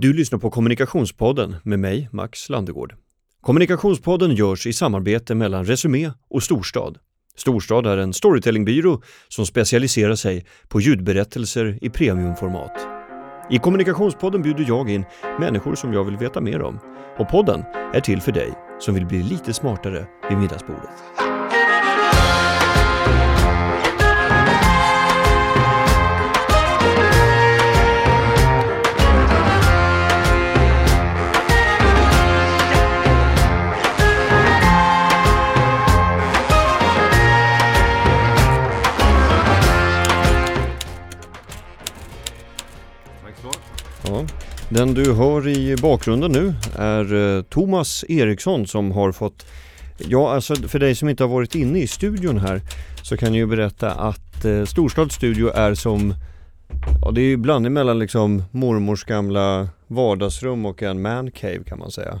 Du lyssnar på Kommunikationspodden med mig, Max Landegård. Kommunikationspodden görs i samarbete mellan Resumé och Storstad. Storstad är en storytellingbyrå som specialiserar sig på ljudberättelser i premiumformat. I Kommunikationspodden bjuder jag in människor som jag vill veta mer om. Och podden är till för dig som vill bli lite smartare vid middagsbordet. Den du hör i bakgrunden nu är eh, Thomas Eriksson som har fått Ja, alltså för dig som inte har varit inne i studion här så kan jag ju berätta att eh, Storstads studio är som Ja, det är ju blandning mellan liksom mormors gamla vardagsrum och en mancave kan man säga.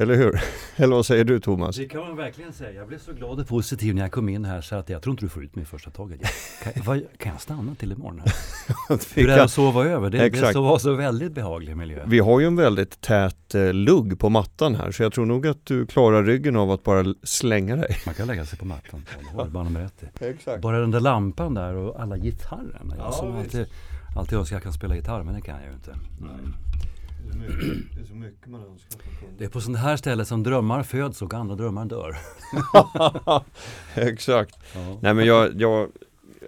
Eller hur? Eller vad säger du Thomas? Det kan man verkligen säga. Jag blev så glad och positiv när jag kom in här så att jag tror inte du får ut mig första taget. Kan, vad, kan jag stanna till imorgon? Hur är det att sova över? Det, det var så väldigt behaglig miljö. Vi har ju en väldigt tät eh, lugg på mattan här så jag tror nog att du klarar ryggen av att bara slänga dig. Man kan lägga sig på mattan. Har bara Exakt. Bara den där lampan där och alla gitarrerna. Jag ja, alltid, alltid önskar jag kan spela gitarr men det kan jag ju inte. Mm. Det är så mycket man önskar Det är på sådana här ställen som drömmar föds och andra drömmar dör. Exakt. Ja. Nej men jag, jag,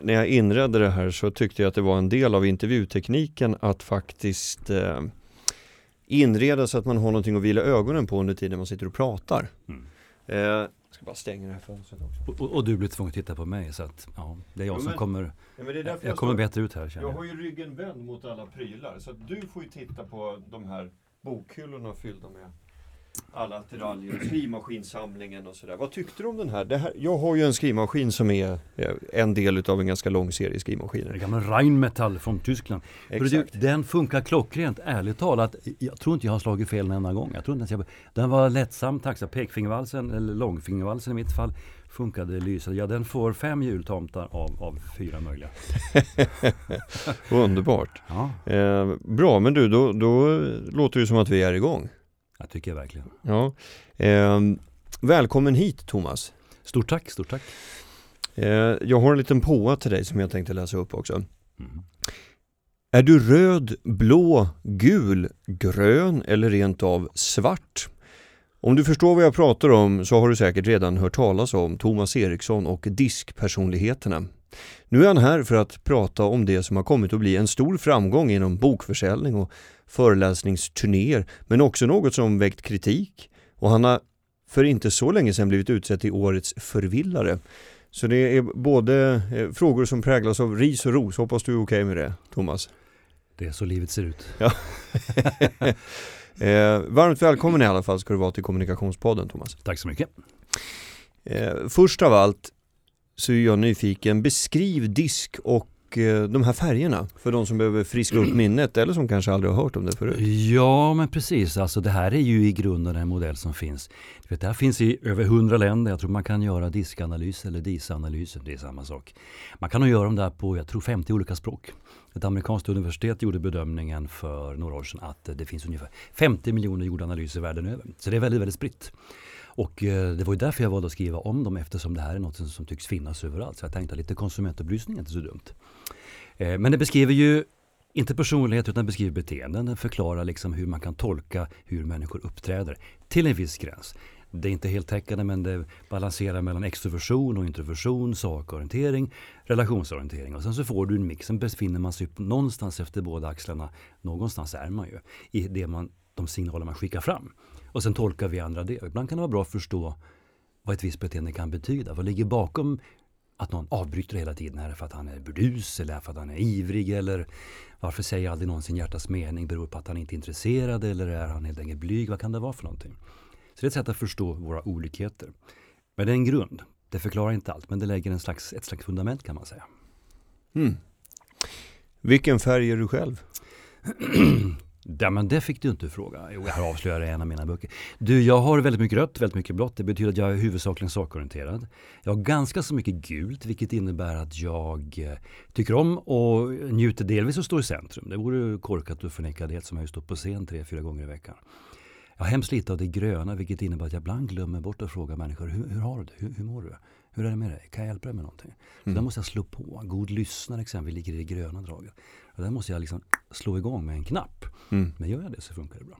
när jag inredde det här så tyckte jag att det var en del av intervjutekniken att faktiskt eh, inreda så att man har någonting att vila ögonen på under tiden man sitter och pratar. Mm. Eh, ska bara stänga det här fönstret också. Och, och, du blir tvungen att titta på mig så att ja, det är jag ja, men, som kommer ja, jag, jag kommer bättre ut här känner jag. Jag har ju ryggen vänd mot alla prylar så att du får ju titta på de här bokhyllorna fyllda med alla attiraljer, skrivmaskinsamlingen och sådär. Vad tyckte du om den här? här? Jag har ju en skrivmaskin som är en del av en ganska lång serie skrivmaskiner. En gammal Rheinmetall från Tyskland. Exakt. Den funkar klockrent, ärligt talat. Jag tror inte jag har slagit fel en enda gång. Jag tror inte jag, den var lättsam, taxa. Pekfingervalsen, eller långfingervalsen i mitt fall, funkade lysande. Ja, den får fem jultomtar av, av fyra möjliga. Underbart. Ja. Eh, bra, men du, då, då låter det som att vi är igång. Jag tycker jag verkligen. Ja. Eh, välkommen hit Thomas. Stort tack, stort tack. Eh, jag har en liten påa till dig som jag tänkte läsa upp också. Mm. Är du röd, blå, gul, grön eller rent av svart? Om du förstår vad jag pratar om så har du säkert redan hört talas om Thomas Eriksson och diskpersonligheterna. Nu är han här för att prata om det som har kommit att bli en stor framgång inom bokförsäljning och föreläsningsturnéer, men också något som väckt kritik. Och han har för inte så länge sedan blivit utsedd till årets förvillare. Så det är både eh, frågor som präglas av ris och ros. Hoppas du är okej okay med det, Thomas? Det är så livet ser ut. Ja. eh, varmt välkommen i alla fall ska du vara till Kommunikationspodden, Thomas. Tack så mycket. Eh, först av allt så är jag nyfiken. Beskriv disk och Eh, de här färgerna för de som behöver friska upp minnet eller som kanske aldrig har hört om det förut. Ja men precis, alltså det här är ju i grunden en modell som finns. vet, det här finns i över hundra länder. Jag tror man kan göra diskanalys eller DIS-analyser, det är samma sak. Man kan nog göra dem där på, jag tror 50 olika språk. Ett amerikanskt universitet gjorde bedömningen för några år sedan att det finns ungefär 50 miljoner jordanalyser världen över. Så det är väldigt, väldigt spritt. Och eh, det var ju därför jag valde att skriva om dem eftersom det här är något som tycks finnas överallt. Så jag tänkte att lite konsumentupplysning är inte så dumt. Eh, men det beskriver ju inte personlighet utan beskriver beteenden. Den förklarar liksom hur man kan tolka hur människor uppträder till en viss gräns. Det är inte heltäckande men det balanserar mellan extroversion och introversion, sakorientering, relationsorientering. Och sen så får du en mix. Sen befinner man sig någonstans efter båda axlarna. Någonstans är man ju i det man, de signaler man skickar fram. Och sen tolkar vi andra det. Ibland kan det vara bra att förstå vad ett visst beteende kan betyda. Vad ligger bakom att någon avbryter hela tiden? Är det för att han är burdus eller för att han är ivrig? Eller varför säger aldrig någon sin hjärtas mening? Beror på att han inte är intresserad eller är han helt enkelt blyg? Vad kan det vara för någonting? Så det är ett sätt att förstå våra olikheter. Men det är en grund. Det förklarar inte allt men det lägger en slags, ett slags fundament kan man säga. Mm. Vilken färg är du själv? Ja, men det fick du inte fråga. Jo, jag avslöjar avslöjat i en av mina böcker. Du, jag har väldigt mycket rött, väldigt mycket blått. Det betyder att jag är huvudsakligen sakorienterad. Jag har ganska så mycket gult, vilket innebär att jag eh, tycker om och njuter delvis att stå i centrum. Det vore korkat att förneka det som jag har stått på scen tre, fyra gånger i veckan. Jag har hemskt lite av det gröna, vilket innebär att jag ibland glömmer bort att fråga människor, hur, hur har du det? Hur, hur mår du? Hur är det med dig? Kan jag hjälpa dig med någonting? Så Mm. där måste jag slå på. God lyssnare exempelvis ligger i det gröna draget. Och där måste jag liksom slå igång med en knapp. Mm. Men gör jag det så funkar det bra.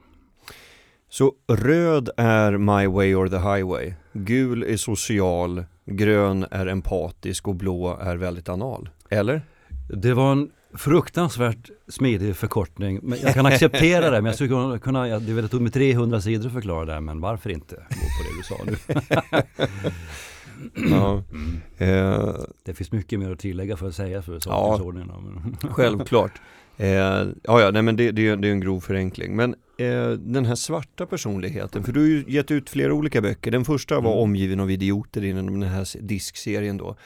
Så röd är my way or the highway. Gul är social, grön är empatisk och blå är väldigt anal. Eller? Det var en fruktansvärt smidig förkortning. Men jag kan acceptera det. Men jag skulle kunna, jag, det tog mig 300 sidor att förklara det. Men varför inte gå på det du sa nu? Ja. Eh, Det finns mycket mer att tillägga för att säga för Ja. sakens men- självklart. Eh, ja, ja, nej, men det, det, det är en grov förenkling. Men eh, den här svarta personligheten, för du har ju gett ut flera olika böcker. Den första var Mm. omgiven av idioter inom den här diskserien då. Och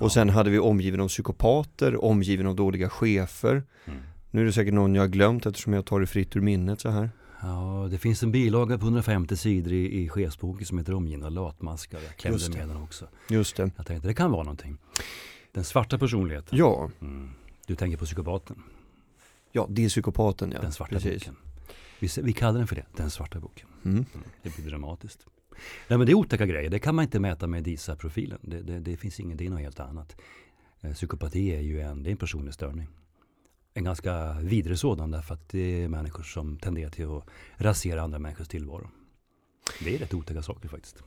Ja. sen hade vi omgiven av psykopater, omgiven av dåliga chefer. Mm. Nu är det säkert någon jag har glömt eftersom jag tar det fritt ur minnet så här. Ja, det finns en bilaga på 150 sidor i, i chefsboken som heter Omgivna latmaskar. Jag klämde med den också. Just det. Jag tänkte det kan vara någonting. Den svarta personligheten. Ja, Mm. Du tänker på psykopaten, ja det är psykopaten ja. den svarta Precis. boken. Vi, vi kallar den för det, den svarta boken. Mm. Mm. Det blir dramatiskt. Nej men det är otäcka grejer, det kan man inte mäta med DISA-profilen. Det, det, det finns inget, det är något helt annat. Eh, Psykopati är ju en, det är en personlig störning. En ganska vidrig sådan därför att det är människor som tenderar till att rasera andra människors tillvaro. Det är rätt otäcka saker faktiskt.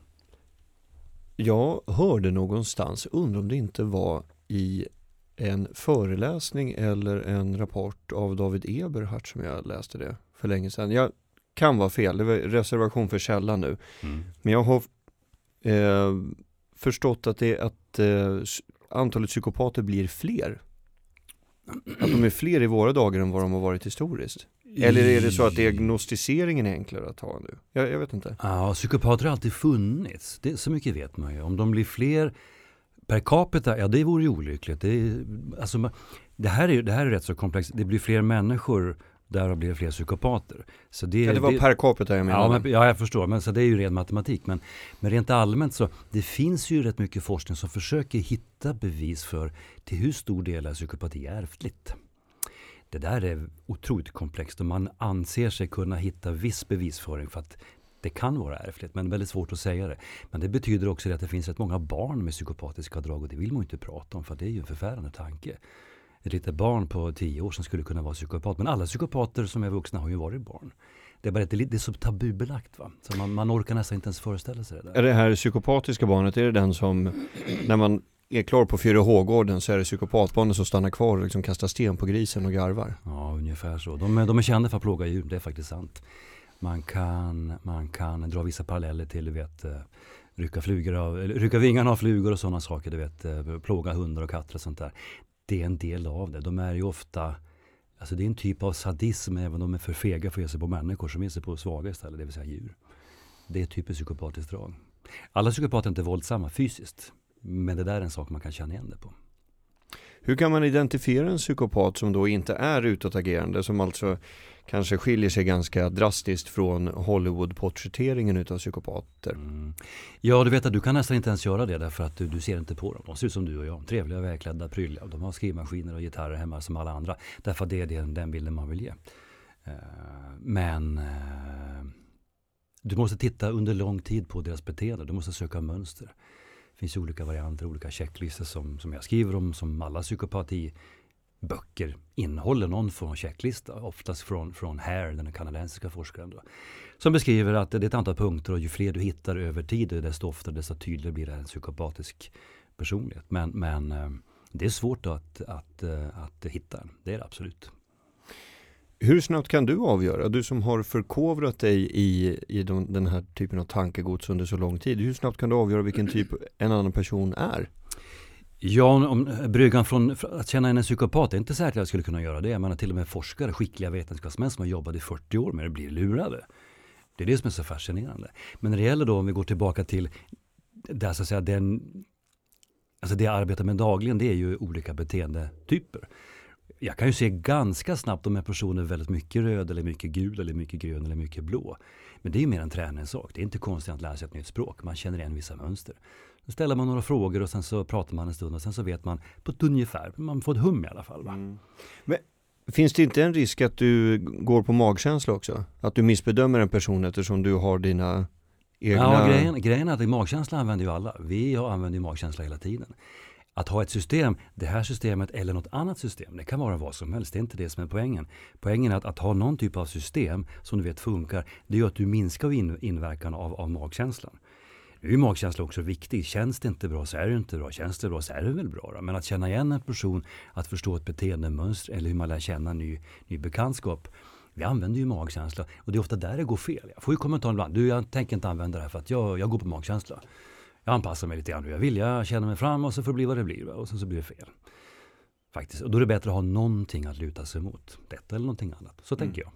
Jag hörde någonstans, undrar om det inte var i en föreläsning eller en rapport av David Eberhardt som jag läste det för länge sedan. Jag kan vara fel, det var reservation för källan nu. Mm. Men jag har eh, förstått att, det, att eh, antalet psykopater blir fler. Att de är fler i våra dagar än vad de har varit historiskt. Eller är det så att diagnostiseringen är enklare att ha nu? Jag, jag vet inte. Ja, psykopater har alltid funnits. Det, så mycket vet man ju. Om de blir fler per capita, ja det vore ju olyckligt. Det, är, alltså, det, här är, det här är rätt så komplext. Det blir fler människor, därav blir det fler psykopater. Så det, Ja, det var per capita jag Ja, menade. men, ja, jag förstår. Men så det är ju ren matematik. Men, men rent allmänt så det finns ju rätt mycket forskning som försöker hitta bevis för till hur stor del av psykopati är ärftligt. Det där är otroligt komplext och man anser sig kunna hitta viss bevisföring för att det kan vara ärftligt, men väldigt svårt att säga det. Men det betyder också att det finns rätt många barn med psykopatiska drag och det vill man ju inte prata om för det är ju en förfärande tanke. Ett litet barn på tio år som skulle kunna vara psykopat. Men alla psykopater som är vuxna har ju varit barn. Det är bara det är det är så tabubelagt va. Så man, man orkar nästan inte ens föreställa sig det Är där. det här psykopatiska barnet, är det den som när man är klar på 4H-gården så är det psykopatbarnet som stannar kvar och liksom kastar sten på grisen och garvar? Ja, ungefär så. De, är- de är kända för att plåga djur, det är faktiskt sant. Man kan, man kan dra vissa paralleller till, du vet, eh, rycka, flugor av, rycka vingarna av flugor och sådana saker, du vet, eh, plåga hundar och katter och sånt där. Det är en del av det. De är ju ofta, alltså det är en typ av sadism, även om de är för fega för att ge sig på människor som ger sig på svaga istället, det vill säga djur. Det är ett typiskt psykopatiskt drag. Alla psykopater är inte våldsamma fysiskt, men det där är en sak man kan känna igen det på. Hur kan man identifiera en psykopat som då inte är utåtagerande, som alltså kanske skiljer sig ganska drastiskt från Hollywood-porträtteringen utav psykopater? Mm. Ja, du vet att du kan nästan inte ens göra det därför att du, du ser inte på dem. De ser ut som du och jag. Trevliga, välklädda, prydliga. De har skrivmaskiner och gitarrer hemma som alla andra. Därför att det är den, den bilden man vill ge. Eh, men eh, du måste titta under lång tid på deras beteende. Du måste söka mönster. Det finns olika varianter, olika checklistor som, som jag skriver om, som alla psykopatiböcker innehåller någon form av checklista. Oftast från, från Hare, den kanadensiska forskaren. Då, som beskriver att det är ett antal punkter och ju fler du hittar över tid, desto oftare, desto tydligare blir det en psykopatisk personlighet. Men, men eh, det är svårt att, att, att, att hitta, det är det absolut. Hur snabbt kan du avgöra, du som har förkovrat dig i, i de, den här typen av tankegods under så lång tid, hur snabbt kan du avgöra vilken typ en annan person är? Ja, om bryggan från att känna en psykopat, det är inte säkert att jag skulle kunna göra det. Jag menar till och med forskare, skickliga vetenskapsmän som har jobbat i 40 år med det blir lurade. Det är det som är så fascinerande. Men när det gäller då, om vi går tillbaka till där så att säga den, alltså det jag arbetar med dagligen, det är ju olika beteendetyper. Jag kan ju se ganska snabbt om en person är väldigt mycket röd eller mycket gul eller mycket grön eller mycket blå. Men det är ju mer en träningssak. Det är inte konstigt att lära sig ett nytt språk. Man känner igen vissa mönster. Då ställer man några frågor och sen så pratar man en stund och sen så vet man på ett ungefär. Man får ett hum i alla fall. Mm. Men finns det inte en risk att du går på magkänsla också? Att du missbedömer en person eftersom du har dina egna... Ja, grejen, grejen är att magkänsla använder ju alla. Vi använder ju magkänsla hela tiden. Att ha ett system, det här systemet eller något annat system, det kan vara vad som helst. Det är inte det som är poängen. Poängen är att, att ha någon typ av system som du vet funkar, det gör att du minskar in, inverkan av, av magkänslan. Nu är magkänsla också viktig. Känns det inte bra så är det inte bra. Känns det bra så är det väl bra. Då. Men att känna igen en person, att förstå ett beteendemönster eller hur man lär känna en ny, ny bekantskap. Vi använder ju magkänsla och det är ofta där det går fel. Jag får ju kommentarer ibland. Du, jag tänker inte använda det här för att jag, jag går på magkänsla. Jag anpassar mig lite grann hur jag vill. Jag känner mig fram och så får det bli vad det blir. Och sen så blir det fel. Faktiskt. Och då är det bättre att ha någonting att luta sig mot. Detta eller någonting annat. Så mm. tänker jag.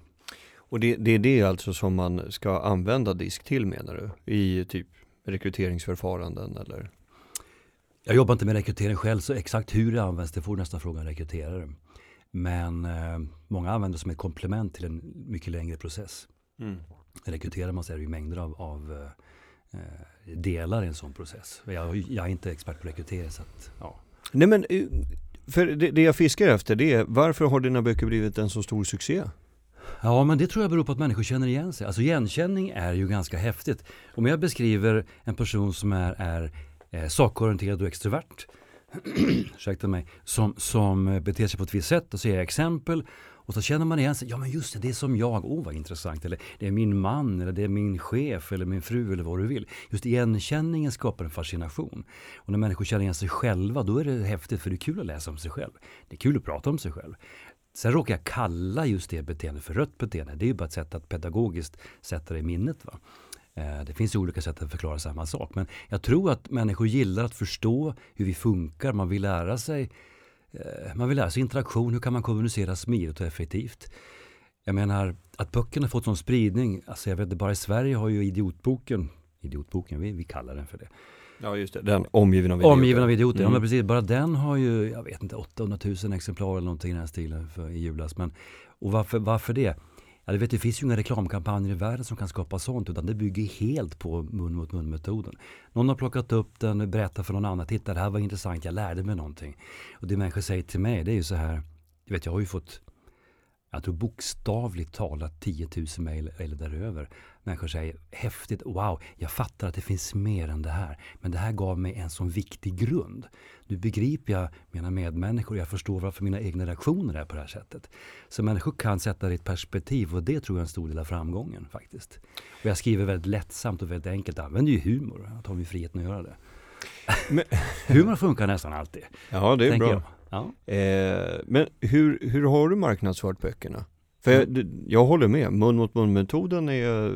Och det, det, är det alltså som man ska använda disk till menar du? I typ rekryteringsförfaranden eller? Jag jobbar inte med rekrytering själv så exakt hur det används det får nästa fråga en rekryterare. Men eh, många använder det som ett komplement till en mycket längre process. Mm. Rekryterar man så är det ju mängder av, av eh, delar i en sån process. Jag, jag, är inte expert på rekrytering så att, ja. Nej men, eh, för det, det jag fiskar efter det är varför har dina böcker blivit en så stor succé? Ja, men det tror jag beror på att människor känner igen sig. Alltså igenkänning är ju ganska häftigt. Om jag beskriver en person som är, är eh, sakorienterad och extrovert, ursäkta mig, som, som beter sig på ett visst sätt och så ger jag exempel och så känner man igen sig. Ja men just det, det är som jag. Åh oh, vad intressant. Eller det är min man eller det är min chef eller min fru eller vad du vill. Just igenkänningen skapar en fascination. Och när människor känner igen sig själva då är det häftigt för det är kul att läsa om sig själv. Det är kul att prata om sig själv. Sen råkar jag kalla just det beteendet för rött beteende. Det är ju bara ett sätt att pedagogiskt sätta det i minnet. Va? Eh, det finns olika sätt att förklara samma sak. Men jag tror att människor gillar att förstå hur vi funkar. Man vill lära sig, man vill lära sig interaktion. Hur kan man kommunicera smidigt och effektivt? Jag menar att böckerna fått sån spridning. Alltså jag vet inte, bara i Sverige har ju Idiotboken, Idiotboken, vi, vi kallar den för det. Ja just det, den omgiven av idioter. Omgiven av idioter, mm. ja men precis. Bara den har ju, jag vet inte, 800 000 exemplar eller någonting i den här stilen för, i julas. Men, och varför, varför det? Ja, du vet, det finns ju inga reklamkampanjer i världen som kan skapa sånt utan det bygger helt på mun mot mun metoden. Någon har plockat upp den, berättat för någon annan, titta det här var intressant, jag lärde mig någonting. Och det människor säger till mig det är ju så här, du vet jag har ju fått jag tror bokstavligt talat 10 000 mejl eller däröver. Människor säger häftigt, wow, jag fattar att det finns mer än det här. Men det här gav mig en sån viktig grund. Nu begriper jag mina medmänniskor, jag förstår varför mina egna reaktioner är på det här sättet. Så människor kan sätta det i ett perspektiv och det tror jag är en stor del av framgången faktiskt. Och jag skriver väldigt lättsamt och väldigt enkelt, jag använder ju humor, jag tar mig friheten att göra det. Men, humor funkar nästan alltid. Ja, det är bra. Ja. Eh, men hur, hur har du marknadsfört böckerna? För jag, mm. jag håller med, mun mot mun metoden är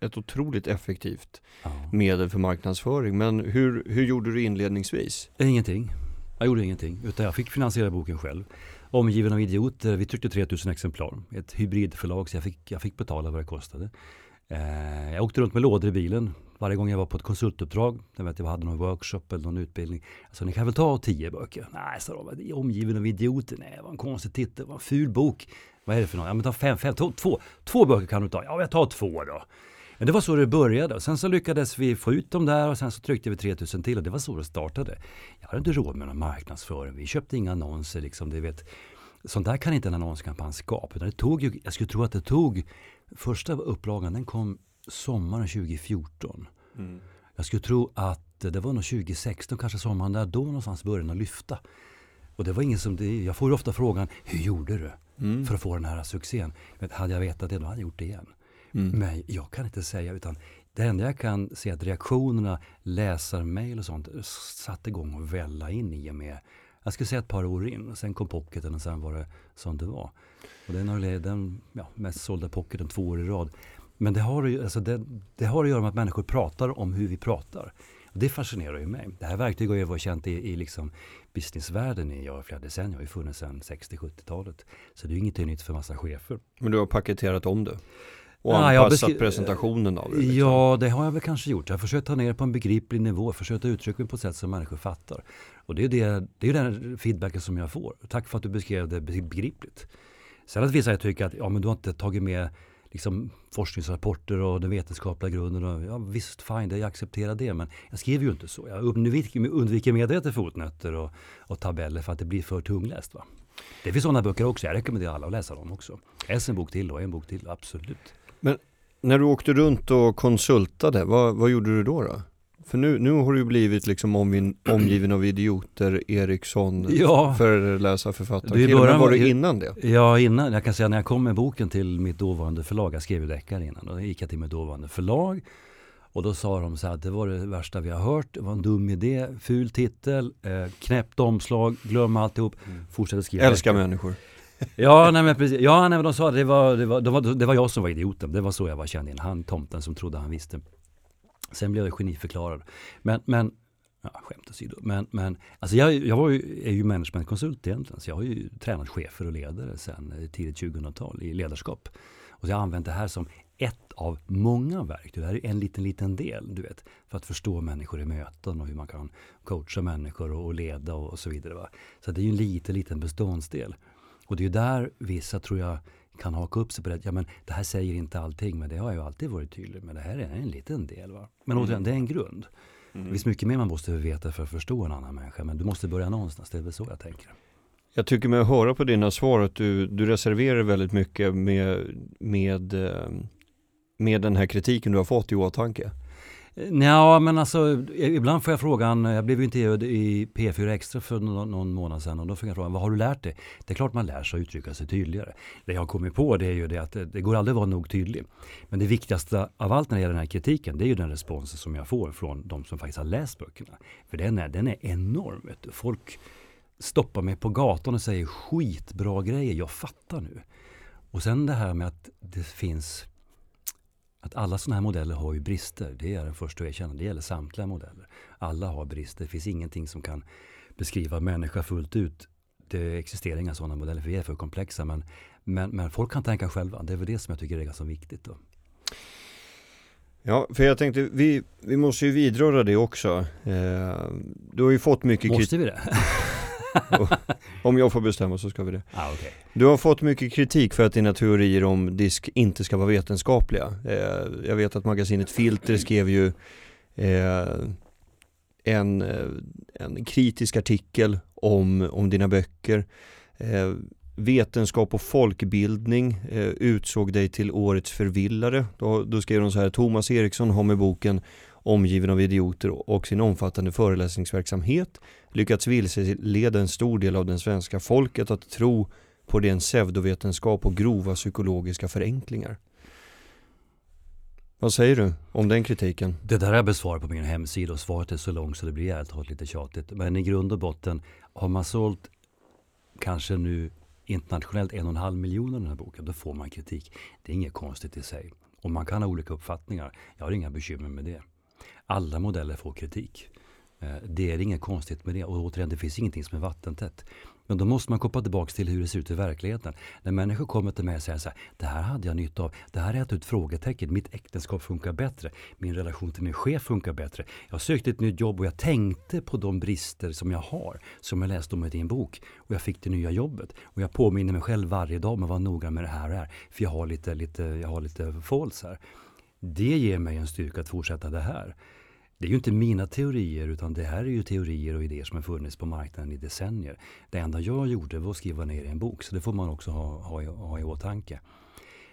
ett otroligt effektivt ja. medel för marknadsföring. Men hur, hur gjorde du inledningsvis? Ingenting. Jag gjorde ingenting, utan jag fick finansiera boken själv. Omgiven av idioter, vi tryckte 3000 exemplar. Ett hybridförlag, så jag fick, jag fick betala vad det kostade. Eh, jag åkte runt med lådor i bilen varje gång jag var på ett konsultuppdrag. Jag vet jag hade någon workshop eller någon utbildning. Alltså ni kan väl ta tio böcker? Nej, sa de. Omgiven av idioter. Nej, det var en konstig titel. Det var en ful bok. Vad är det för något? Ja, men ta fem, fem, två, två, två böcker kan du ta. Ja, jag tar två då. Men det var så det började. Sen så lyckades vi få ut dem där och sen så tryckte vi 3000 till och det var så det startade. Jag hade inte råd med någon marknadsföring. Vi köpte inga annonser liksom. Det vet. Sånt där kan inte en annonskampanj skapa. det tog ju, jag skulle tro att det tog, första upplagan den kom sommaren 2014. Mm. Jag skulle tro att det var nog 2016, kanske sommaren där, då någonstans började den lyfta. Och det var ingen som, det, jag får ofta frågan, hur gjorde du mm. för att få den här succén? Men hade jag vetat det, då hade jag gjort det igen. Mm. Men jag kan inte säga, utan det enda jag kan se att reaktionerna, läsarmail och sånt, satte igång och välla in i och med, jag skulle säga ett par år in, och sen kom pocketen och sen var det som det var. Och den har den ja, mest sålda pocketen två år i rad. Men det har, alltså det, det har att göra med att människor pratar om hur vi pratar. Och det fascinerar ju mig. Det här verktyget har ju varit känt i, i liksom businessvärlden i ja, flera decennier. Har ju funnits sedan 60-70-talet. Så det är ju inget nytt för massa chefer. Men du har paketerat om det? och jag anpassat presentationen av det. liksom. Ja, det har jag väl kanske gjort. Jag har försökt ta ner det på en begriplig nivå, försökt uttrycka mig på ett sätt som människor fattar. Och det är, det, det är den feedbacken som jag får. Tack för att du beskrev det begripligt. Sen att vissa tycker att ja, men du har inte tagit med liksom, forskningsrapporter och den vetenskapliga grunden. Och, ja, visst, fine, jag accepterar det. Men jag skriver ju inte så. Jag undviker, undviker medvetet fotnötter och, och tabeller för att det blir för tungläst. Va? Det finns sådana böcker också. Jag rekommenderar alla att läsa dem också. Läs en bok till och en bok till, absolut. När du åkte runt och konsultade, vad, vad gjorde du då? då? För nu, nu har du blivit liksom omgin, omgiven av idioter, Eriksson, Ja. föreläsare, författare. Men början var du innan det? Ja, innan, jag kan säga när jag kom med boken till mitt dåvarande förlag, jag skrev ju deckare innan, då gick jag till mitt dåvarande förlag och då sa de så här att det var det värsta vi har hört, det var en dum idé, ful titel, eh, knäppt omslag, glöm alltihop, fortsätt skriva. Älskar deckare. människor. Ja, nej men precis. Ja, nej, men de sa att det var, det, var, det, var, det var jag som var idioten, det var så jag var känd igen, han tomten som trodde han visste. Sen blev jag geniförklarad. Men, men Ja, skämt åsido. Men, men alltså jag, jag var ju, är ju managementkonsult egentligen. Så jag har ju tränat chefer och ledare sedan eh, tidigt 2000-tal i ledarskap. Och så jag har använt det här som ett av många verktyg. Det här är en liten, liten del, du vet. För att förstå människor i möten och hur man kan coacha människor och, och leda och, och så vidare. Va? Så det är ju en liten, liten beståndsdel. Och det är ju där vissa, tror jag, kan haka upp sig på det. Ja, men det här säger inte allting, men det har ju alltid varit tydlig med. Det här är en liten del. Va? Men återigen, det är en grund. Det finns mycket mer man måste veta för att förstå en annan människa. Men du måste börja någonstans. Det är väl så jag tänker. Jag tycker mig höra på dina svar att du, du reserverar väldigt mycket med, med, eh, med den här kritiken du har fått i åtanke. Ja, men alltså ibland får jag frågan, jag blev ju intervjuad i P4 Extra för någon, någon månad sedan och då fick jag frågan, vad har du lärt dig? Det är klart man lär sig att uttrycka sig tydligare. Det jag har kommit på det är ju det att det, det går aldrig att vara nog tydlig. Men det viktigaste av allt när det gäller den här kritiken, det är ju den responsen som jag får från de som faktiskt har läst böckerna. För den är, den är enorm. Vet du. Folk stoppar mig på gatan och säger skitbra grejer, jag fattar nu. Och sen det här med att det finns att alla sådana här modeller har ju brister. Det är jag den första att erkänna. Det gäller samtliga modeller. Alla har brister. Det finns ingenting som kan beskriva människa fullt ut. Det existerar inga sådana modeller för vi är för komplexa. Men, men, men folk kan tänka själva. Det är väl det som jag tycker är ganska viktigt. Då. Ja, för jag tänkte, vi, vi måste ju vidröra det också. Eh, du har ju fått mycket kritik, Måste vi det? om jag får bestämma så ska vi det. ah, okay. Du har fått mycket kritik för att dina teorier om disk inte ska vara vetenskapliga. Eh, jag vet att magasinet Filter skrev ju eh, en, eh, en kritisk artikel om, om dina böcker. Eh, vetenskap och folkbildning eh, utsåg dig till årets förvillare. Då, då skrev de så här, Thomas Eriksson har med boken Omgiven av idioter och sin omfattande föreläsningsverksamhet lyckats vilseleda en stor del av den svenska folket att tro på ren pseudovetenskap och grova psykologiska förenklingar. Vad säger du om den kritiken? Det där har jag besvarat på min hemsida och svaret är så långt så det blir helt talat lite tjatigt. Men i grund och botten har man sålt kanske nu internationellt en och en halv miljon av den här boken, då får man kritik. Det är inget konstigt i sig. Och man kan ha olika uppfattningar. Jag har inga bekymmer med det. Alla modeller får kritik. Eh, det är inget konstigt med det. Och återigen, det finns ingenting som är vattentätt. Men då måste man koppla tillbaka till hur det ser ut i verkligheten. När människor kommer till mig och säger så här, det här hade jag nytta av. Det här är ett ut frågetecken. Mitt äktenskap funkar bättre. Min relation till min chef funkar bättre. Jag sökte ett nytt jobb och jag tänkte på de brister som jag har. Som jag läste om i din bok. Och jag fick det nya jobbet. Och jag påminner mig själv varje dag om att vara noga med det här och det här. För jag har lite, lite, jag har lite falls här. Det ger mig en styrka att fortsätta det här. Det är ju inte mina teorier utan det här är ju teorier och idéer som har funnits på marknaden i decennier. Det enda jag gjorde var att skriva ner i en bok så det får man också ha, ha, i- ha i åtanke.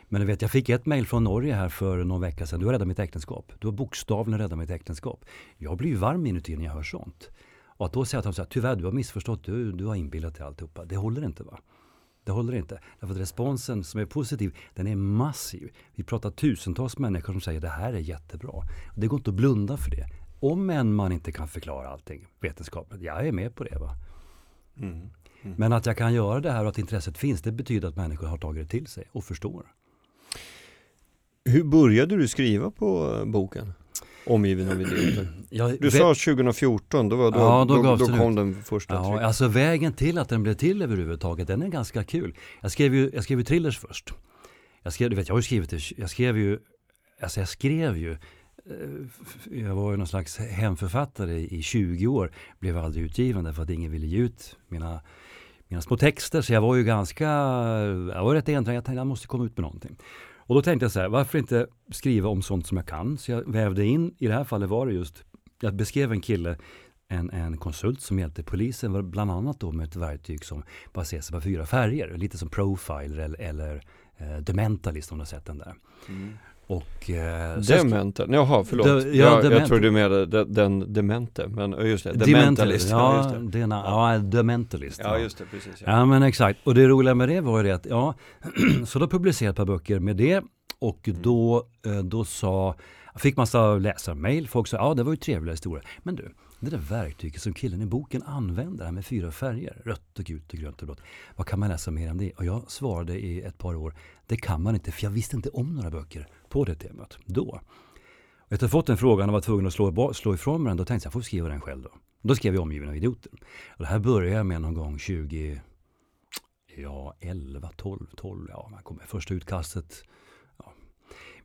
Men du vet, jag fick ett mejl från Norge här för någon vecka sedan. Du har räddat mitt äktenskap. Du har bokstavligen räddat mitt äktenskap. Jag blir ju varm inuti när jag hör sånt. Och att då säga att de säger tyvärr du har missförstått, du, du har inbillat dig alltihopa. Det håller inte va? Det håller inte. Därför att responsen som är positiv, den är massiv. Vi pratar tusentals människor som säger det här är jättebra. Det går inte att blunda för det. Om än man inte kan förklara allting vetenskapligt. Jag är med på det. va. Men att jag kan göra det här och att intresset finns, det betyder att människor har tagit det till sig och förstår. Hur började du skriva på boken? Omgiven av idioter. Jag, Du sa 2014, då, var, då, Ja, då då, då, kom ut. den första Ja, tryck. alltså vägen till att den blev till överhuvudtaget, den är ganska kul. Jag skrev ju, jag skrev ju thrillers först. Jag skrev, du vet, jag har ju skrivit det, jag skrev ju, alltså jag skrev ju, eh, jag var ju någon slags hemförfattare i 20 år, blev aldrig utgiven därför att ingen ville ge ut mina, mina små texter. Så jag var ju ganska, jag var rätt enträgen, jag tänkte jag måste komma ut med någonting. Och då tänkte jag så här, varför inte skriva om sånt som jag kan? Så jag vävde in, i det här fallet var det just, jag beskrev en kille en, en konsult som hjälpte polisen bland annat då med ett verktyg som baserar sig på fyra färger. Lite som Profiler eller, eller eh, Dementalist om du har sett den där. Mm. Och, eh, Demental, jaha förlåt. De, ja, jag, dement. jag tror du menade den, den demente, men just det, Dementalist. Ja, ja, just det. Denna, ja, Dementalist. Ja, just det, precis. Ja. ja, men exakt. Och det roliga med det var ju det att, ja, så då publicerade jag ett par böcker med det och mm. då, eh, då sa, fick massa läsarmail, folk sa, ja det var ju trevliga historier. Men du, det där verktyget som killen i boken använder, här med fyra färger, rött och gult och grönt och blått. Vad kan man läsa mer om det? Och jag svarade i ett par år, det kan man inte, för jag visste inte om några böcker på det temat då. Och efter att ha fått den frågan och var tvungen att slå, slå ifrån mig den, då tänkte jag, att jag får skriva den själv då. Då skrev jag Omgiven av idioter. Och det här började jag med någon gång 20, ja 11, 12, 12, ja, man kommer första utkastet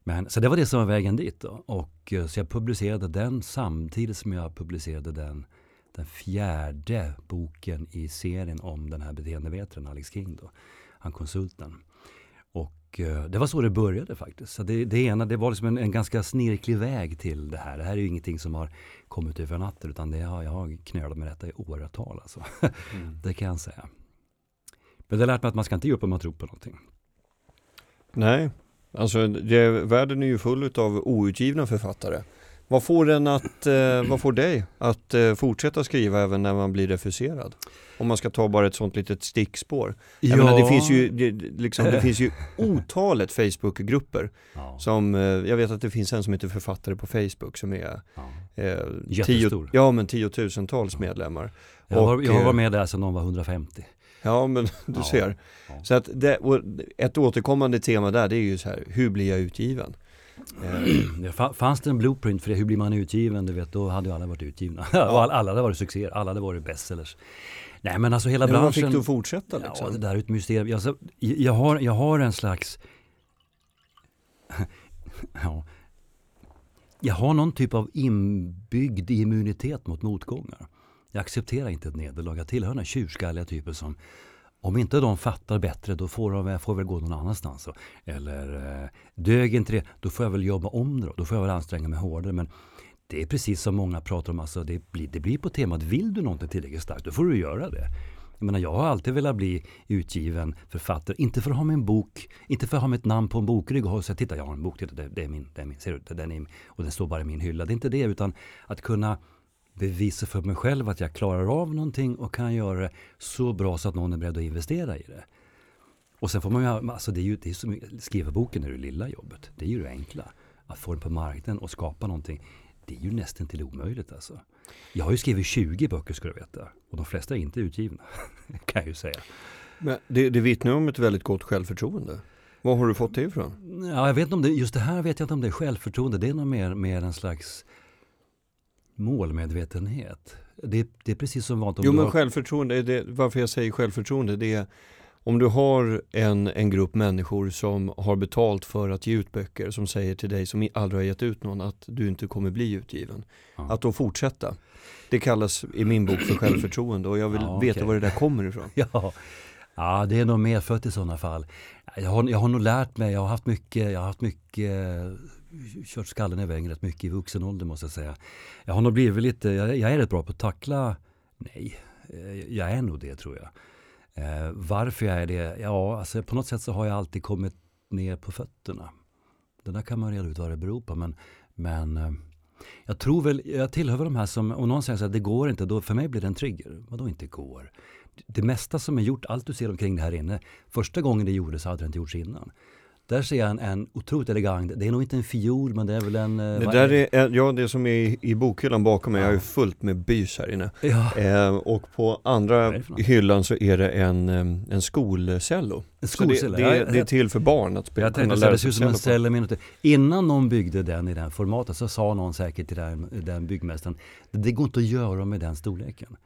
men, så det var det som var vägen dit. Då. Och, eh, så jag publicerade den samtidigt som jag publicerade den, den fjärde boken i serien om den här beteendevetaren Alex King. Då, han konsulten. Och uh, det var så det började faktiskt. Så det, det ena det var liksom en, en, ganska snirklig väg till det här. Det här är ju ingenting som har kommit över natten utan det har, jag har knölat med detta i åratal. Alltså. Mm. det kan jag säga. Men det har lärt mig att man ska inte ge upp om man tror på någonting. Nej, Alltså det, världen är ju full av outgivna författare. Vad får, den att, eh, vad får dig att eh, fortsätta skriva även när man blir refuserad? Om man ska ta bara ett sånt litet stickspår. Ja. Menar, det, finns ju, det, liksom, det finns ju otalet Facebookgrupper. Ja. Som, eh, jag vet att det finns en som heter Författare på Facebook som är ja. eh, tio, ja, men tiotusentals medlemmar. Jag har, jag har varit med där sedan de var 150. Ja, men du ser. Så att det, ett återkommande tema där, det är ju så här, hur blir jag utgiven? Eh. Fanns det en blueprint för det, hur blir man utgiven, du vet, då hade ju alla varit utgivna. Ja. alla hade varit succéer, alla hade varit bestsellers. Nej men alltså hela men branschen. Men fick du fortsätta liksom? Ja, det där är ett mysterium. Alltså, jag, har, jag har en slags... ja. Jag har någon typ av inbyggd immunitet mot motgångar. Jag accepterar inte ett nederlag. Jag tillhör den tjurskalliga typen som om inte de fattar bättre då får de får väl gå någon annanstans. Eller eh, dög inte det, då får jag väl jobba om det då. Då får jag väl anstränga mig hårdare. Men det är precis som många pratar om, alltså det, blir, det blir på temat vill du någonting tillräckligt starkt, då får du göra det. Jag menar, jag har alltid velat bli utgiven författare, inte för att ha min bok, inte för att ha mitt namn på en bokrygg och säga titta jag har en bok, det, det är min, det är min, ser du, den är, och den står bara i min hylla. Det är inte det, utan att kunna bevisa för mig själv att jag klarar av någonting och kan göra det så bra så att någon är beredd att investera i det. Och sen får man ju, alltså det är ju, det är som, skriva boken är det lilla jobbet. Det är ju det enkla. Att få den på marknaden och skapa någonting. Det är ju nästan till omöjligt alltså. Jag har ju skrivit 20 böcker ska du veta. Och de flesta är inte utgivna. kan jag ju säga. Men det, det vittnar om ett väldigt gott självförtroende. Var har du fått det ifrån? Ja, jag vet inte om det, just det här vet jag inte om det är självförtroende. Det är nog mer, mer en slags målmedvetenhet. Det, det är precis som vanligt. Jo men har... självförtroende, det, varför jag säger självförtroende det är om du har en, en grupp människor som har betalt för att ge ut böcker som säger till dig som aldrig har gett ut någon att du inte kommer bli utgiven. Ja. Att då fortsätta. Det kallas i min bok för självförtroende och jag vill ja, veta var det där kommer ifrån. Ja. ja, det är nog medfött i sådana fall. Jag har, jag har nog lärt mig, jag har haft mycket, jag har haft mycket kört skallen i väggen rätt mycket i vuxen ålder måste jag säga. Jag har nog blivit lite, jag, jag är rätt bra på att tackla, nej, eh, jag är nog det tror jag. Eh, varför jag är det? Ja, alltså på något sätt så har jag alltid kommit ner på fötterna. Det där kan man reda ut vad det beror på men, men eh, jag tror väl, jag tillhör väl de här som, om någon säger så här, det går inte, då för mig blir det en trigger. Vadå inte går? Det mesta som är gjort, allt du ser omkring det här inne, första gången det gjordes hade det inte gjorts innan. Där ser jag en, otroligt elegant, det är nog inte en fiol men det är väl en... Eh, det där är, är, ja det som är i, i bokhyllan bakom mig, ja. jag ju fullt med bys här inne. Ja. Eh, och på andra hyllan så är det en, en skolcello. En skolcello? Det, det, det, är till för barn att spela. Jag tänkte säga, det ser ut som en cello. Innan någon byggde den i den formatet så sa någon säkert till den, den byggmästaren, det går inte att göra med den storleken.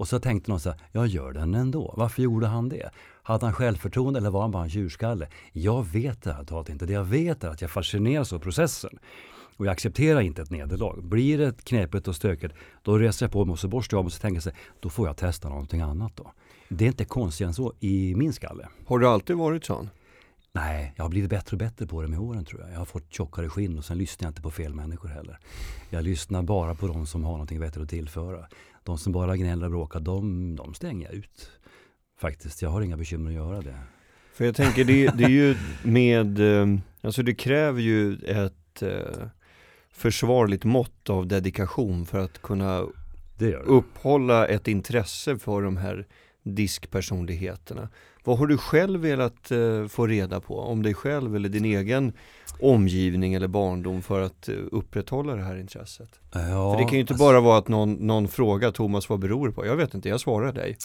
Och så tänkte någon så här, jag gör den ändå. Varför gjorde han det? Hade han självförtroende eller var han bara en tjurskalle? Jag vet det här inte. Det jag vet är att jag fascineras av processen. Och jag accepterar inte ett nederlag. Blir det knepigt och stökigt, då reser jag på mig och så borstar jag av mig och tänker sig, då får jag testa någonting annat då. Det är inte konstigt än så i min skalle. Har du alltid varit sån? Nej, jag har blivit bättre och bättre på det med åren tror jag. Jag har fått tjockare skinn och sen lyssnar jag inte på fel människor heller. Jag lyssnar bara på de som har någonting bättre att tillföra. De som bara gnäller och bråkar, de, de stänger jag ut. Faktiskt, jag har inga bekymmer att göra det. För jag tänker, det, det är ju med, eh, alltså det kräver ju ett eh, försvarligt mått av dedikation för att kunna upphålla ett intresse för de här diskpersonligheterna. Vad har du själv velat eh, få reda på om dig själv eller din egen omgivning eller barndom för att eh, upprätthålla det här intresset? Ja, för det kan ju inte alltså... bara vara att någon, någon frågar Thomas vad beror det på? Jag vet inte, jag svarar dig.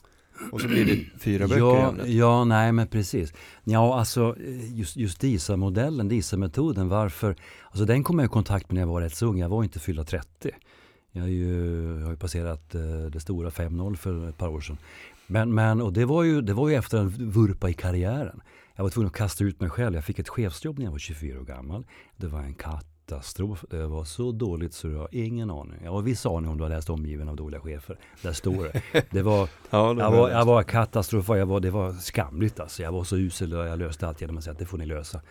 Och så blir det fyra böcker ja, i ämnet. Ja, nej men precis. Ja, alltså just, just DISA-modellen, DISA-metoden, varför? Alltså den kom jag i kontakt med när jag var rätt så ung. Jag var inte fyllda 30. Jag, är ju, jag har ju passerat eh, det stora 5-0 för ett par år sedan. Men, men och det var, ju, det var ju efter en vurpa i karriären. Jag var tvungen att kasta ut mig själv. Jag fick ett chefsjobb när jag var 24 år gammal. Det var en katastrof. Det var så dåligt så du har ingen aning. Jag har viss aning om du har läst Omgiven av dåliga chefer. Där står det. det var, ja, det jag, var, jag var katastrof. Jag var, det var skamligt alltså. Jag var så usel och jag löste allt genom att säga att det får ni lösa.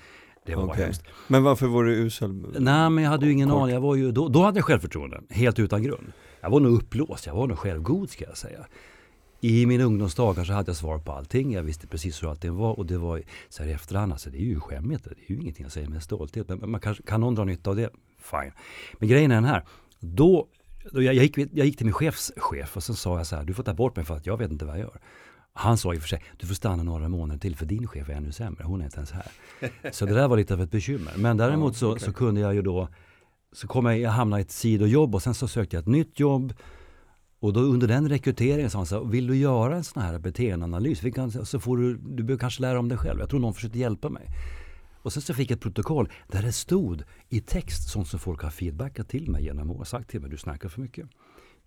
Det var okay. hemskt. Men varför var du usel? Nej, men jag hade ju ingen Kort. aning. Jag var ju, då, då hade jag självförtroende. Helt utan grund. Jag var nog uppblåst. Jag var nog självgod ska jag säga. I mina ungdomsdagar så hade jag svar på allting. Jag visste precis hur allting var och det var så här i efterhand, alltså det är ju skämmigt. Det är ju ingenting jag säger med stolthet. Men man kan, kan någon dra nytta av det? Fine. Men grejen är den här. Då, då jag, jag, gick, jag gick till min chefschef och så sa jag så här, du får ta bort mig för att jag vet inte vad jag gör. Han sa i och för sig, du får stanna några månader till för din chef är ännu sämre. Hon är inte ens här. Så det där var lite av ett bekymmer. Men däremot så, så kunde jag ju då, så kom jag, jag hamnade i ett sidojobb och sen så sökte jag ett nytt jobb. Och då under den rekryteringen sa han så här, vill du göra en sån här beteendeanalys? så får du, du behöver kanske lära om dig själv. Jag tror någon försökte hjälpa mig. Och sen så fick jag ett protokoll där det stod i text, sånt som folk har feedbackat till mig genom år, sagt till mig, du snackar för mycket.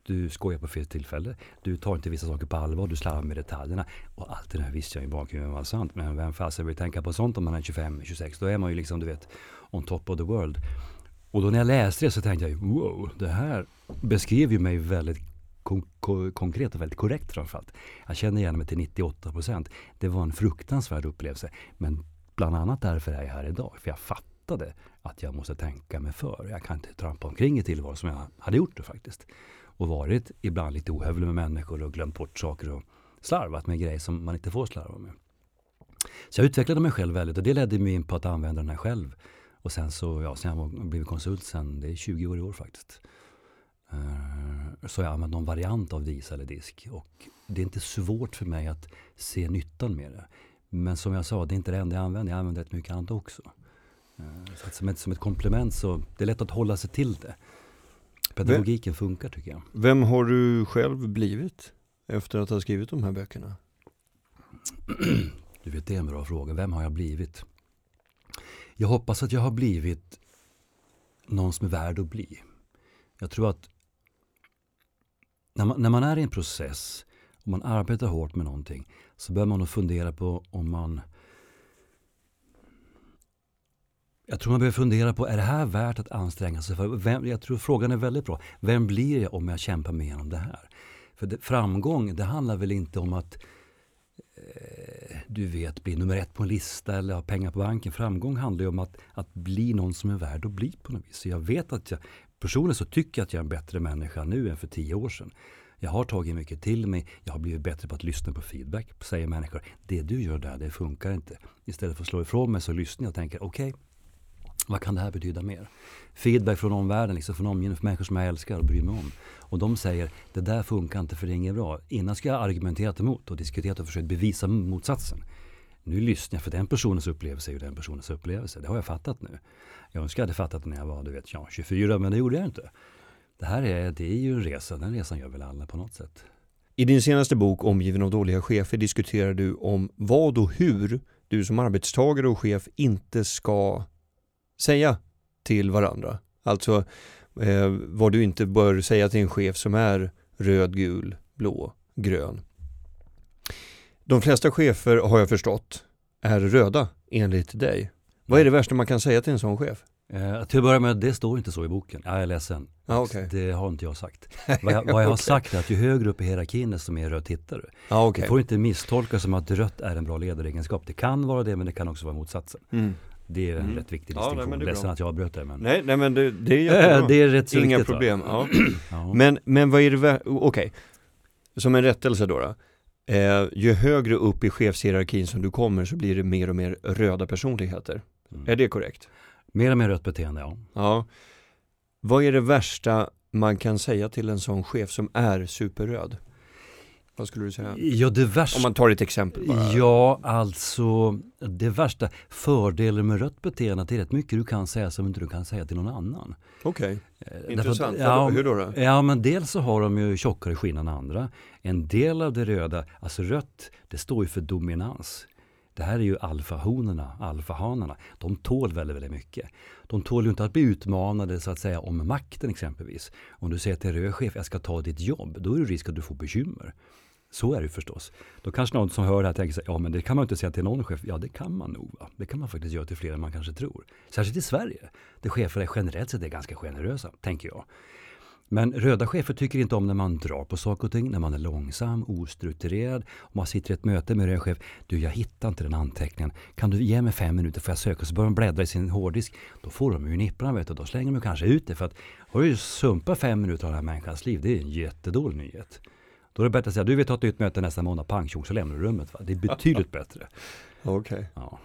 Du skojar på fel tillfälle. Du tar inte vissa saker på allvar. Du slarvar med detaljerna. Och allt det där visste jag i bakgrunden var sant. Men vem fasen vill tänka på sånt om man är 25-26? Då är man ju liksom, du vet, on top of the world. Och då när jag läste det så tänkte jag, wow, det här beskrev ju mig väldigt kon konkret och väldigt korrekt framförallt. Jag känner igen mig till 98 procent. Det var en fruktansvärd upplevelse. Men bland annat därför är jag här idag. För jag fattade att jag måste tänka mig för. Jag kan inte trampa omkring i tillvaron som jag hade gjort det faktiskt. Och varit ibland lite ohövlig med människor och glömt bort saker och slarvat med grejer som man inte får slarva med. Så jag utvecklade mig själv väldigt och det ledde mig in på att använda den här själv. Och sen så, ja, sen jag blivit konsult sen, det är 20 år i år faktiskt. Eh, så jag använt någon variant av DIS eller disk. Och det är inte svårt för mig att se nyttan med det. Men som jag sa, det är inte det enda jag använder. Jag använder rätt mycket annat också. Eh, så som, ett, som ett komplement så det är lätt att hålla sig till det. Pedagogiken vem, funkar tycker jag. Vem har du själv blivit efter att ha skrivit de här böckerna? Du vet, det är en bra fråga. Vem har jag blivit? Jag hoppas att jag har blivit någon som är värd att bli. Jag tror att när man, när man är i en process och man arbetar hårt med någonting så bör man nog fundera på om man jag tror man behöver fundera på, är det här värt att anstränga sig för? Vem, jag tror frågan är väldigt bra. Vem blir jag om jag kämpar mig igenom det här? För det, framgång, det handlar väl inte om att eh, du vet, bli nummer ett på en lista eller ha pengar på banken. Framgång handlar ju om att, att bli någon som är värd att bli på något vis. Så jag vet att jag, personligen så tycker jag att jag är en bättre människa nu än för tio år sedan. Jag har tagit mycket till mig, jag har blivit bättre på att lyssna på feedback. Säger människor, det du gör där, det funkar inte. Istället för att slå ifrån mig så lyssnar jag och tänker, okej, okay, vad kan det här betyda mer? Feedback från omvärlden, liksom från omgivningen, från människor som jag älskar och bryr mig om. Och de säger, det där funkar inte för det är inget bra. Innan ska jag argumenterat emot och diskuterat och försökt bevisa motsatsen. Nu lyssnar jag, för den personens upplevelse är ju den personens upplevelse. Det har jag fattat nu. Jag önskar jag hade fattat det när jag var du vet, ja, 24, men det gjorde jag inte. Det här är, det är ju en resa, den resan gör väl alla på något sätt. I din senaste bok Omgiven av dåliga chefer diskuterar du om vad och hur du som arbetstagare och chef inte ska säga till varandra. Alltså eh, vad du inte bör säga till en chef som är röd, gul, blå, grön. De flesta chefer har jag förstått är röda enligt dig. Vad är det värsta man kan säga till en sån chef? Eh, till att börja med, det står inte så i boken. Jag är ledsen. Ah, okay. Det har inte jag sagt. Vad jag, vad jag har okay. sagt är att ju högre upp i hierarkin desto mer röd tittar du. Ah, okay. Det får inte misstolkas som att rött är en bra ledaregenskap. Det kan vara det men det kan också vara motsatsen. Mm. Det är en mm. rätt viktig distinktion. Ja, nej, Ledsen att jag avbröt det. Men... Nej, nej men det, det är jättebra. det är rätt så Inga viktigt, problem. Ja. ja. Men, men vad är det, okej. Okay. Som en rättelse då. då. Eh, ju högre upp i chefshierarkin som du kommer så blir det mer och mer röda personligheter. Mm. Är det korrekt? Mer och mer rött beteende, ja. ja. Vad är det värsta man kan säga till en sån chef som är superröd? Vad skulle du säga? Ja, det värsta... Om man tar ett exempel bara. Ja, alltså det värsta fördelen med rött beteende det är rätt mycket du kan säga som inte du kan säga till någon annan. Okej, okay. Eh, intressant. ja, Hur då, då? Ja, men dels så har de ju tjockare skinn än andra. En del av det röda, alltså rött, det står ju för dominans. Det här är ju alfahonorna, alfahanarna. De tål väldigt, väldigt mycket. De tål ju inte att bli utmanade så att säga om makten exempelvis. Om du säger till en röd chef, jag ska ta ditt jobb, då är det risk att du får bekymmer. Så är det förstås. Då kanske någon som hör det här tänker sig, ja men det kan man inte säga till någon chef. Ja det kan man nog. Va? Det kan man faktiskt göra till fler än man kanske tror. Särskilt i Sverige, där chefer är generellt sett är ganska generösa, tänker jag. Men röda chefer tycker inte om när man drar på saker och ting, när man är långsam, ostrukturerad. Om man sitter i ett möte med en röd chef. Du, jag hittar inte den anteckningen. Kan du ge mig fem minuter för jag söka? Så börjar de bläddra i sin hårddisk. Då får de ju nipparna vet du. Då slänger de kanske ut det. För att har du sumpat fem minuter av den här människans liv, det är en jättedålig nyhet. Då är det bättre att säga, du vill ta ett nytt möte nästa månad, pang tjong, så lämnar du rummet. Va? Det är betydligt bättre. Okej. Okay. Ja.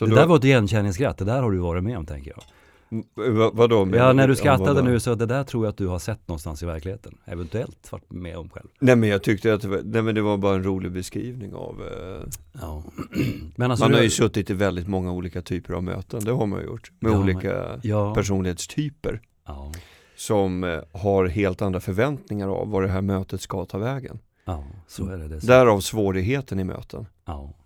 det då... där var ett igenkänningsskratt, det där har du varit med om tänker jag. V vadå? Ja, när du skrattade nu så det där tror jag att du har sett någonstans i verkligheten. Eventuellt varit med om själv. Nej men jag tyckte att det var, nej, men det var bara en rolig beskrivning av eh... ja. men alltså, Man har ju suttit i väldigt många olika typer av möten, det har man gjort. Med ja, olika men, ja. personlighetstyper. Ja. Som eh, har helt andra förväntningar av vad det här mötet ska ta vägen. Ja, så är det. det Därav svårigheten i möten.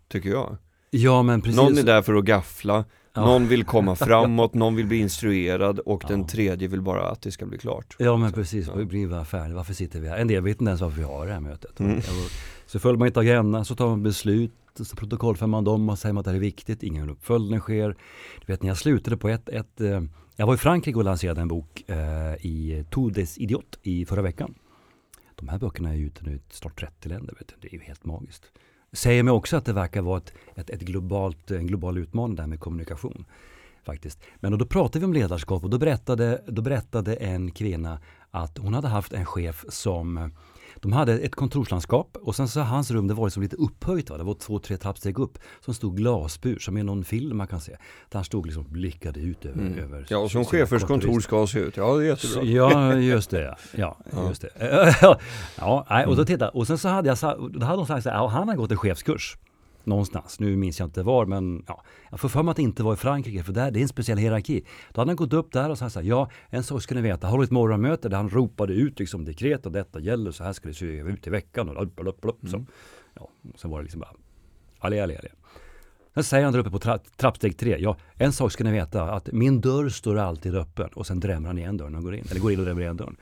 Tycker jag. Ja men precis. Någon är där för att gaffla, Ja. Någon vill komma framåt, någon vill bli instruerad och ja. den tredje vill bara att det ska bli klart. Ja men precis, ja. blir bara färdig. Varför sitter vi här? En del vet inte ens varför vi har det här mötet. Mm. Så följer man inte agendan så tar man beslut, så protokollför man dem och säger att det här är viktigt, ingen uppföljning sker. Du vet när jag slutade på ett, ett eh, jag var i Frankrike och lanserade en bok eh, i Tour Idiot i förra veckan. De här böckerna är ute nu i snart 30 länder, vet du. det är ju helt magiskt säger mig också att det verkar vara ett, ett, ett globalt, en global utmaning där med kommunikation. Faktiskt. Men då pratade vi om ledarskap och då berättade, då berättade en kvinna att hon hade haft en chef som de hade ett kontorslandskap och sen så hans rum det var liksom lite upphöjt. Va? Det var två, tre trappsteg upp. Som stod glasbur som i någon film man kan se. Där han stod liksom blickade ut över, mm. över Ja, och som chefers kontor ska se ut. Ja, det är jättebra. Ja, just det. Ja, ja. just det. ja, och, då mm. titta, och sen så hade jag, då hade de sagt att han har gått en chefskurs någonstans. Nu minns jag inte var, men ja, jag får för mig att det inte var i Frankrike, för där, det är en speciell hierarki. Då hade han gått upp där och sagt så här, ja, en sak ska ni veta, har ett morgonmöte där han ropade ut liksom dekret och detta gäller, så här ska det se ut i veckan och upp, upp, upp, så. Mm. Ja, sen var det liksom bara, allé, allé, allé. Sen säger han där uppe på tra trappsteg tre, ja, en sak ska ni veta, att min dörr står alltid öppen och sen drämmer han igen dörren och går in, eller går in och drämmer igen dörren.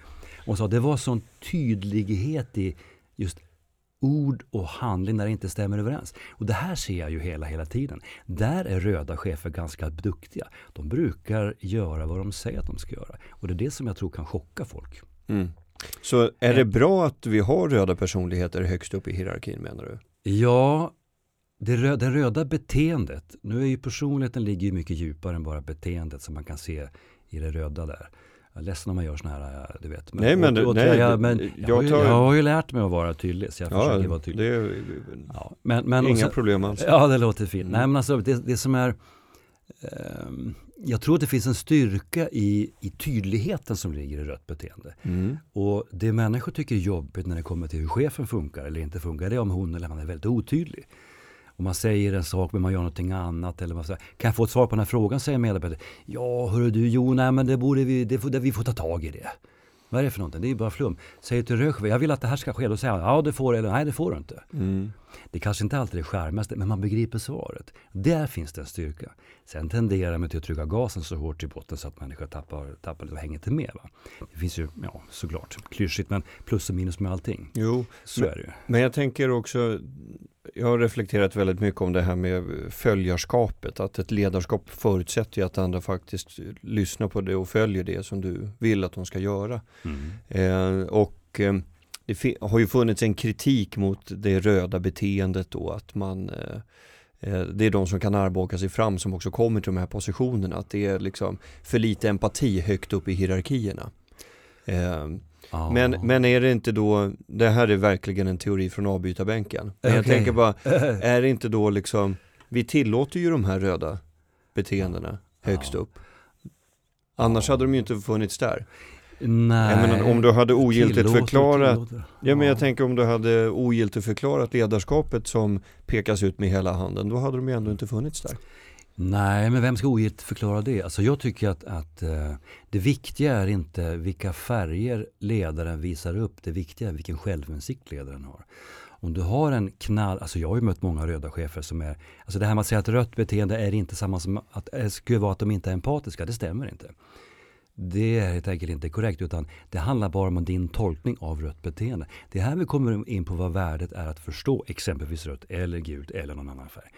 Och så det var sån tydlighet i just ord och handling när det inte stämmer överens. Och det här ser jag ju hela, hela tiden. Där är röda chefer ganska duktiga. De brukar göra vad de säger att de ska göra. Och det är det som jag tror kan chocka folk. Mm. Så är det eh. bra att vi har röda personligheter högst upp i hierarkin menar du? Ja, det röda, det röda beteendet, nu är ju personligheten ligger mycket djupare än bara beteendet som man kan se i det röda där. Jag är ledsen om man gör sådana här, du vet. Men, nej, men, och, och, nej, jag, men jag, jag, har ju, jag, har ju, lärt mig att vara tydlig, så jag ja, försöker vara tydlig. Det är, ja, men, men inga sen, problem alls. Ja, det låter fint. Mm. Nej, men alltså det, det som är um, jag tror att det finns en styrka i, i tydligheten som ligger i rött beteende. Mm. Och det människor tycker är jobbigt när det kommer till hur chefen funkar eller inte funkar, det är om hon eller han är väldigt otydlig. Om man säger en sak men man gör någonting annat. Eller man säger, kan jag få ett svar på den här frågan? Säger medarbetaren. Ja, hörru du, jo, nej men det borde vi, det får, det, vi får ta tag i det. Vad är det för någonting? Det är ju bara flum. Säger till Rösjö, jag vill att det här ska ske. Då säger han, ja det får eller nej det får du inte. Mm. Det kanske inte alltid är det skärmigaste, men man begriper svaret. Där finns det en styrka. Sen tenderar man till att trycka gasen så hårt i botten så att människor tappar, tappar lite och hänger inte med. Va? Det finns ju, ja såklart, klyschigt, men plus och minus med allting. Jo, så men, är det ju. Men jag tänker också, jag har reflekterat väldigt mycket om det här med följarskapet. Att ett ledarskap förutsätter ju att andra faktiskt lyssnar på det och följer det som du vill att de ska göra. Mm. Eh, och eh, det har ju funnits en kritik mot det röda beteendet då att man eh, eh, det är de som kan armbåga sig fram som också kommer till de här positionerna. Att det är liksom för lite empati högt upp i hierarkierna. Ja. men, men är det inte då, det här är verkligen en teori från avbytarbänken. Men jag tänker bara, är det inte då liksom, vi tillåter ju de här röda beteendena högst Ja. upp. Annars hade de ju inte funnits där. Nej. Jag menar, om du hade ogiltigt Tillåter, förklarat tillåter. Ja men jag tänker om du hade ogiltigt förklarat ledarskapet som pekas ut med hela handen, då hade de ju ändå inte funnits där. Nej, men vem ska ogiltigt förklara det? Alltså jag tycker att, att eh, det viktiga är inte vilka färger ledaren visar upp. Det viktiga är vilken självinsikt ledaren har. Om du har en knall, alltså jag har ju mött många röda chefer som är, alltså det här med att säga att rött beteende är inte samma som att det skulle vara att de inte är empatiska, det stämmer inte. Det är helt enkelt inte korrekt utan det handlar bara om din tolkning av rött beteende. Det är här vi kommer in på vad värdet är att förstå exempelvis rött eller gult eller någon annan färg.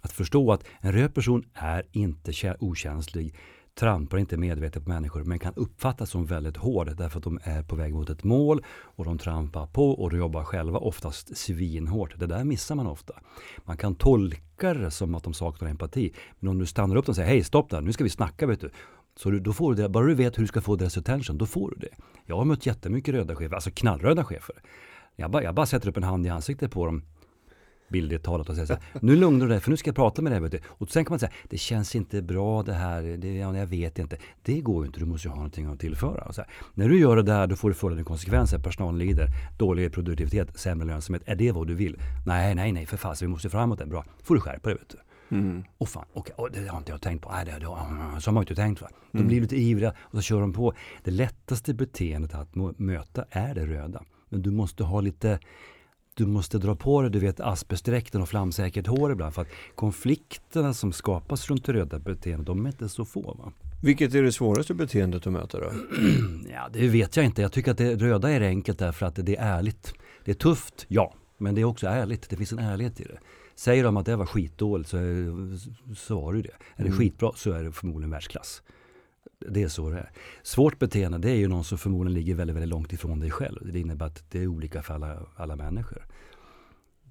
Att förstå att en röd person är inte okänslig, trampar inte medvetet på människor men kan uppfattas som väldigt hård därför att de är på väg mot ett mål och de trampar på och de jobbar själva oftast svinhårt. Det där missar man ofta. Man kan tolka det som att de saknar empati. Men om du stannar upp och säger hej stopp där, nu ska vi snacka vet du. Så du, då får du det, bara du vet hur du ska få deras attention, då får du det. Jag har mött jättemycket röda chefer, alltså knallröda chefer. Jag bara, jag bara sätter upp en hand i ansiktet på dem bildligt talat och säger så här, nu lugnar du dig för nu ska jag prata med dig. Vet du. Och sen kan man säga, det känns inte bra det här, det, ja, jag vet inte. Det går ju inte, du måste ju ha någonting att tillföra. Och så här. När du gör det där, då får du följande konsekvenser. Personalen lider, dålig produktivitet, sämre lönsamhet. Är det vad du vill? Nej, nej, nej, för fasen, vi måste framåt. Det. Bra, får du skärpa dig. Vet du. Mm. Åh fan, okej, åh, det har inte jag tänkt på. Nej, det, det, så har man inte tänkt. Va? De blir lite ivriga och så kör de på. Det lättaste beteendet att möta är det röda. Men du måste ha lite du måste dra på dig, du vet asbestdräkten och flamsäkert hår ibland. För att konflikterna som skapas runt det röda beteendet, de är inte så få. Va? Vilket är det svåraste beteendet att möta då? Ja, det vet jag inte. Jag tycker att det röda är enkelt därför att det är ärligt. Det är tufft, ja. Men det är också ärligt. Det finns en ärlighet i det. Säger de att det var skitdåligt så, är, så var det ju det. Är det Mm. skitbra så är det förmodligen världsklass. Det är så det är. Svårt beteende det är ju någon som förmodligen ligger väldigt, väldigt långt ifrån dig själv. Det innebär att det är olika för alla, alla människor.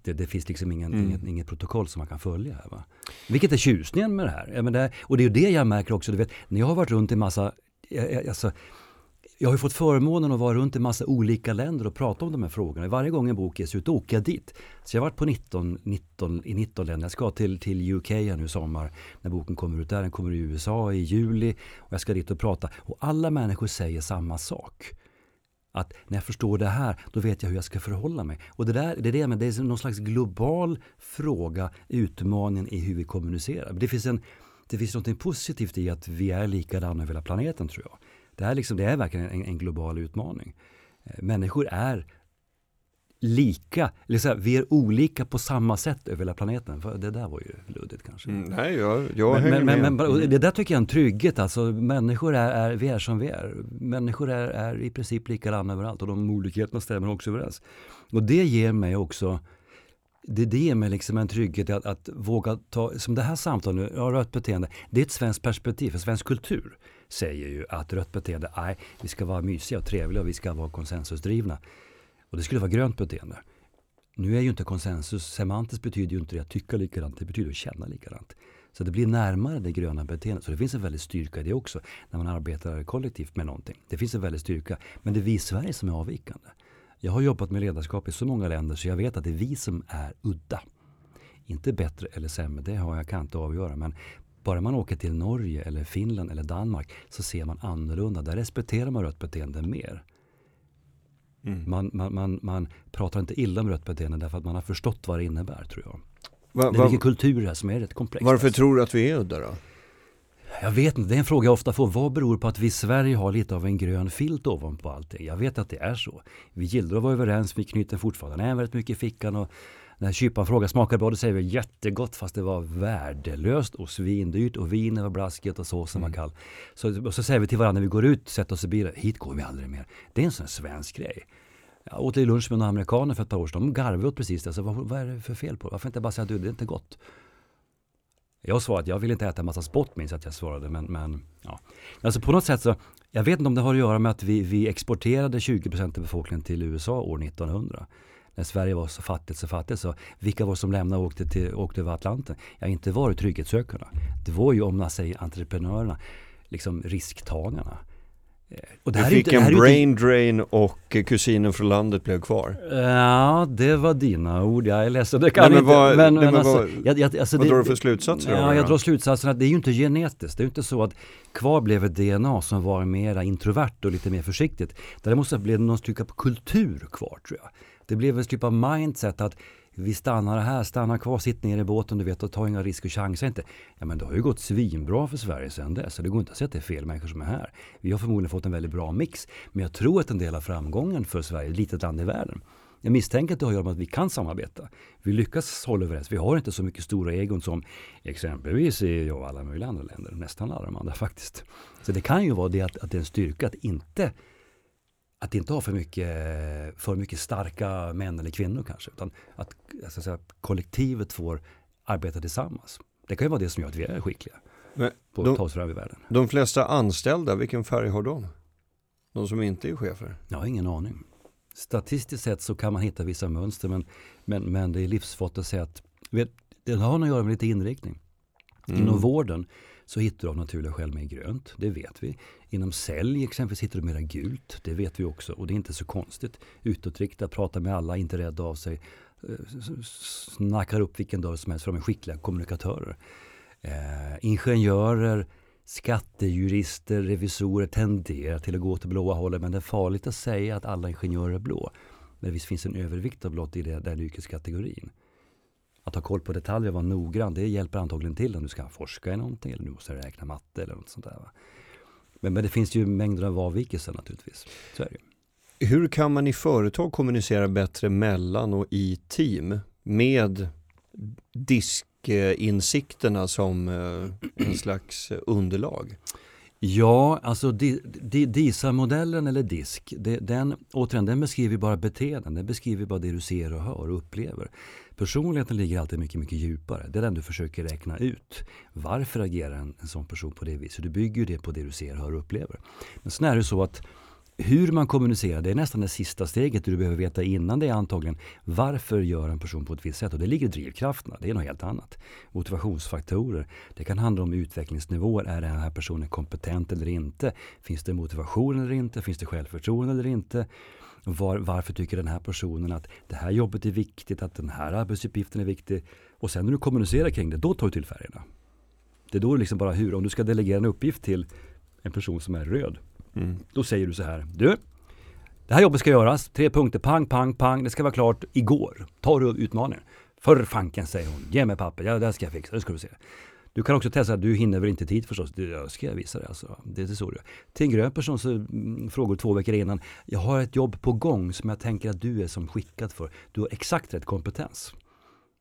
Det, det finns liksom ingen, Mm. inget, inget protokoll som man kan följa här. Va? Vilket är tjusningen med det här. Ja, men det, och det är ju det jag märker också. Du vet, när jag har varit runt i massa, alltså, jag har ju fått förmånen att vara runt i massa olika länder och prata om de här frågorna. Varje gång en bok ges ut, åker jag dit. Så jag har varit på 19, 19, i 19 länder. Jag ska till, till UK här nu i sommar när boken kommer ut där. Den kommer i USA i juli och jag ska dit och prata. Och alla människor säger samma sak. Att när jag förstår det här, då vet jag hur jag ska förhålla mig. Och det, där, det är det, men det är någon slags global fråga, utmaningen i hur vi kommunicerar. Det finns, en, det finns något positivt i att vi är likadana över hela planeten tror jag. Det, här liksom, det är verkligen en, en global utmaning. Eh, Människor är lika, eller så här, vi är olika på samma sätt över hela planeten. För Det där var ju luddigt kanske. Mm, nej, jag, jag Men, hänger men, med. men, Mm. det där tycker jag är en trygghet. Alltså, människor är, är, vi är som vi är. Människor är, är i princip likadana överallt och de olikheterna stämmer också överens. Och det ger mig också det, det ger mig liksom en trygghet att, att våga ta, som det här samtalet, ja, rött beteende, det är ett svenskt perspektiv, för svensk kultur säger ju att rött beteende, nej, vi ska vara mysiga och trevliga och vi ska vara konsensusdrivna. Och det skulle vara grönt beteende. Nu är ju inte konsensus, semantiskt betyder ju inte det att tycka likadant, det betyder att känna likadant. Så det blir närmare det gröna beteendet. Så det finns en väldig styrka i det också, när man arbetar kollektivt med någonting. Det finns en väldig styrka, men det är vi i Sverige som är avvikande. Jag har jobbat med ledarskap i så många länder så jag vet att det är vi som är udda. Inte bättre eller sämre, det har jag kan inte avgöra. Men bara man åker till Norge, eller Finland eller Danmark så ser man annorlunda. Där respekterar man rött beteende mer. Mm. Man, man, man, man pratar inte illa om rött beteende därför att man har förstått vad det innebär tror jag. Va, Det va, ligger kultur här som är rätt komplext. varför alltså. tror du att vi är udda då? Jag vet inte, det är en fråga jag ofta får. Vad beror på att vi i Sverige har lite av en grön filt ovanpå allting? Jag vet att det är så. Vi gillar att vara överens, vi knyter fortfarande näven väldigt mycket i fickan och När kyparen frågar smakar det bra? Då säger vi jättegott fast det var värdelöst och svindyrt och vinet var blaskigt och såsen mm. var kall. Så, och så säger vi till varandra när vi går ut, sätter oss i bilen, hit går vi aldrig mer. Det är en sån svensk grej. Jag åt lunch med några amerikaner för ett par år sedan. De garvade åt precis det. Så vad, vad är det för fel på det? Varför inte bara säga att det är inte gott? Jag svarade att jag vill inte äta en massa spott minns att jag svarade. Men, men ja. Alltså på något sätt så, jag vet inte om det har att göra med att vi, vi exporterade 20% av befolkningen till USA år 1900 när Sverige var så fattigt så fattigt. Så vilka var det som lämnade och åkte, till, åkte över Atlanten? Ja, inte var det trygghetssökarna. Det var ju om man säger entreprenörerna, liksom risktagarna. Eh, och du fick inte, en brain inte... drain och kusinen från landet blev kvar. Ja, det var dina ord. Jag är ledsen, det kan nej, men inte. Vad, men, nej, men alltså, vad, jag, jag, alltså vad det, drar du för slutsatser? Ja, jag drar slutsatsen att det är ju inte genetiskt. Det är ju inte så att kvar blev ett DNA som var mera introvert och lite mer försiktigt. Däremot blev det någon typ av kultur kvar tror jag. Det blev en typ av mindset att vi stannar här, stannar kvar, sitter ner i båten du vet och tar inga risker och chansar inte. Ja men det har ju gått svinbra för Sverige sedan dess. Så det går inte att säga att det är fel människor som är här. Vi har förmodligen fått en väldigt bra mix. Men jag tror att en del av framgången för Sverige, ett litet land i världen, jag misstänker att det har att göra med att vi kan samarbeta. Vi lyckas hålla överens. Vi har inte så mycket stora egon som exempelvis i alla möjliga andra länder. Nästan alla de andra faktiskt. Så det kan ju vara det att, att det är en styrka att inte att inte ha för mycket, för mycket starka män eller kvinnor kanske. Utan att, att säga, kollektivet får arbeta tillsammans. Det kan ju vara det som gör att vi är skickliga. Men på de, att ta i världen. De flesta anställda, vilken färg har de? De som inte är chefer? Jag har ingen aning. Statistiskt sett så kan man hitta vissa mönster men, men, men det är livsfarligt att säga att vet, det har att göra med lite inriktning. Mm. Inom vården så hittar du av naturliga skäl mer grönt. Det vet vi. Inom sälj exempelvis hittar du mera gult. Det vet vi också och det är inte så konstigt. Utåtriktad, pratar med alla, inte rädd av sig. Eh, snackar upp vilken dörr som helst för de är skickliga kommunikatörer. Eh, ingenjörer, skattejurister, revisorer tenderar till att gå åt det blåa hållet men det är farligt att säga att alla ingenjörer är blå. Men visst finns en övervikt av blått i den yrkeskategorin att ha koll på detaljer och vara noggrann, det hjälper antagligen till om du ska forska i någonting eller du måste räkna matte eller något sånt där. Men, men det finns ju mängder av avvikelser naturligtvis. Så är det. Hur kan man i företag kommunicera bättre mellan och i team med diskinsikterna som eh, en slags underlag? Ja, alltså DISA-modellen eller DISK, den, återigen, den beskriver bara beteenden. Den beskriver bara det du ser och hör och upplever. Personligheten ligger alltid mycket, mycket djupare. Det är den du försöker räkna ut. Varför agerar en, en sån person på det viset? Du bygger det på det du ser, hör och upplever. Men sen är det så att hur man kommunicerar, det är nästan det sista steget du behöver veta innan det är antagligen varför gör en person på ett visst sätt. Och det ligger i drivkrafterna, det är något helt annat. Motivationsfaktorer, det kan handla om utvecklingsnivåer. Är den här personen kompetent eller inte? Finns det motivation eller inte? Finns det självförtroende eller inte? Var, varför tycker den här personen att det här jobbet är viktigt, att den här arbetsuppgiften är viktig. Och sen när du kommunicerar kring det, då tar du till färgerna. Det är då liksom bara hur, om du ska delegera en uppgift till en person som är röd. Mm. Då säger du så här, du, det här jobbet ska göras, tre punkter, pang, pang, pang, det ska vara klart igår. Tar du utmaningen? För fanken säger hon, ge mig papper, ja det ska jag fixa, det ska du se. Du kan också testa, du hinner väl inte tid förstås, det ska jag visa dig. Alltså. Det är så det Till en grön person så mm, frågar du två veckor innan, jag har ett jobb på gång som jag tänker att du är som skickad för. Du har exakt rätt kompetens.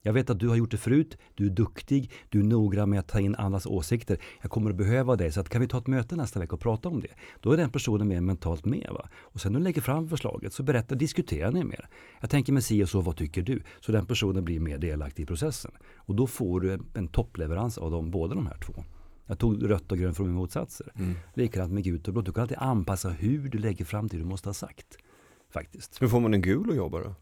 Jag vet att du har gjort det förut, du är duktig, du är noggrann med att ta in andras åsikter. Jag kommer att behöva dig, så att kan vi ta ett möte nästa vecka och prata om det? Då är den personen mer mentalt med. Va? Och sen när du lägger fram förslaget så berättar, diskuterar ni mer. Jag tänker med si och så, vad tycker du? Så den personen blir mer delaktig i processen. Och då får du en, en toppleverans av dem, båda de här två. Jag tog rött och grönt från mina motsatser. Mm. Likadant med gult och blått. Du kan alltid anpassa hur du lägger fram det du måste ha sagt. Faktiskt. Hur får man en gul att jobba då?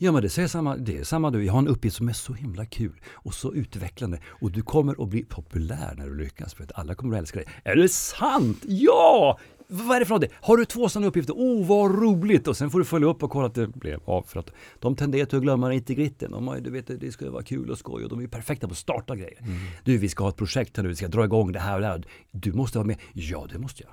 Ja men det är samma, det är samma du. Jag har en uppgift som är så himla kul och så utvecklande. Och du kommer att bli populär när du lyckas för att alla kommer att älska dig. Är det sant? Ja! Vad är det för något? Har du två sådana uppgifter? Oh vad roligt! Och sen får du följa upp och kolla att det blev av. För att de tenderar till att glömma integritten. De har, du vet, det ska vara kul och skoj och de är perfekta på att starta grejer. Mm. Du vi ska ha ett projekt här nu, vi ska dra igång det här och det här. Du måste vara med. Ja det måste jag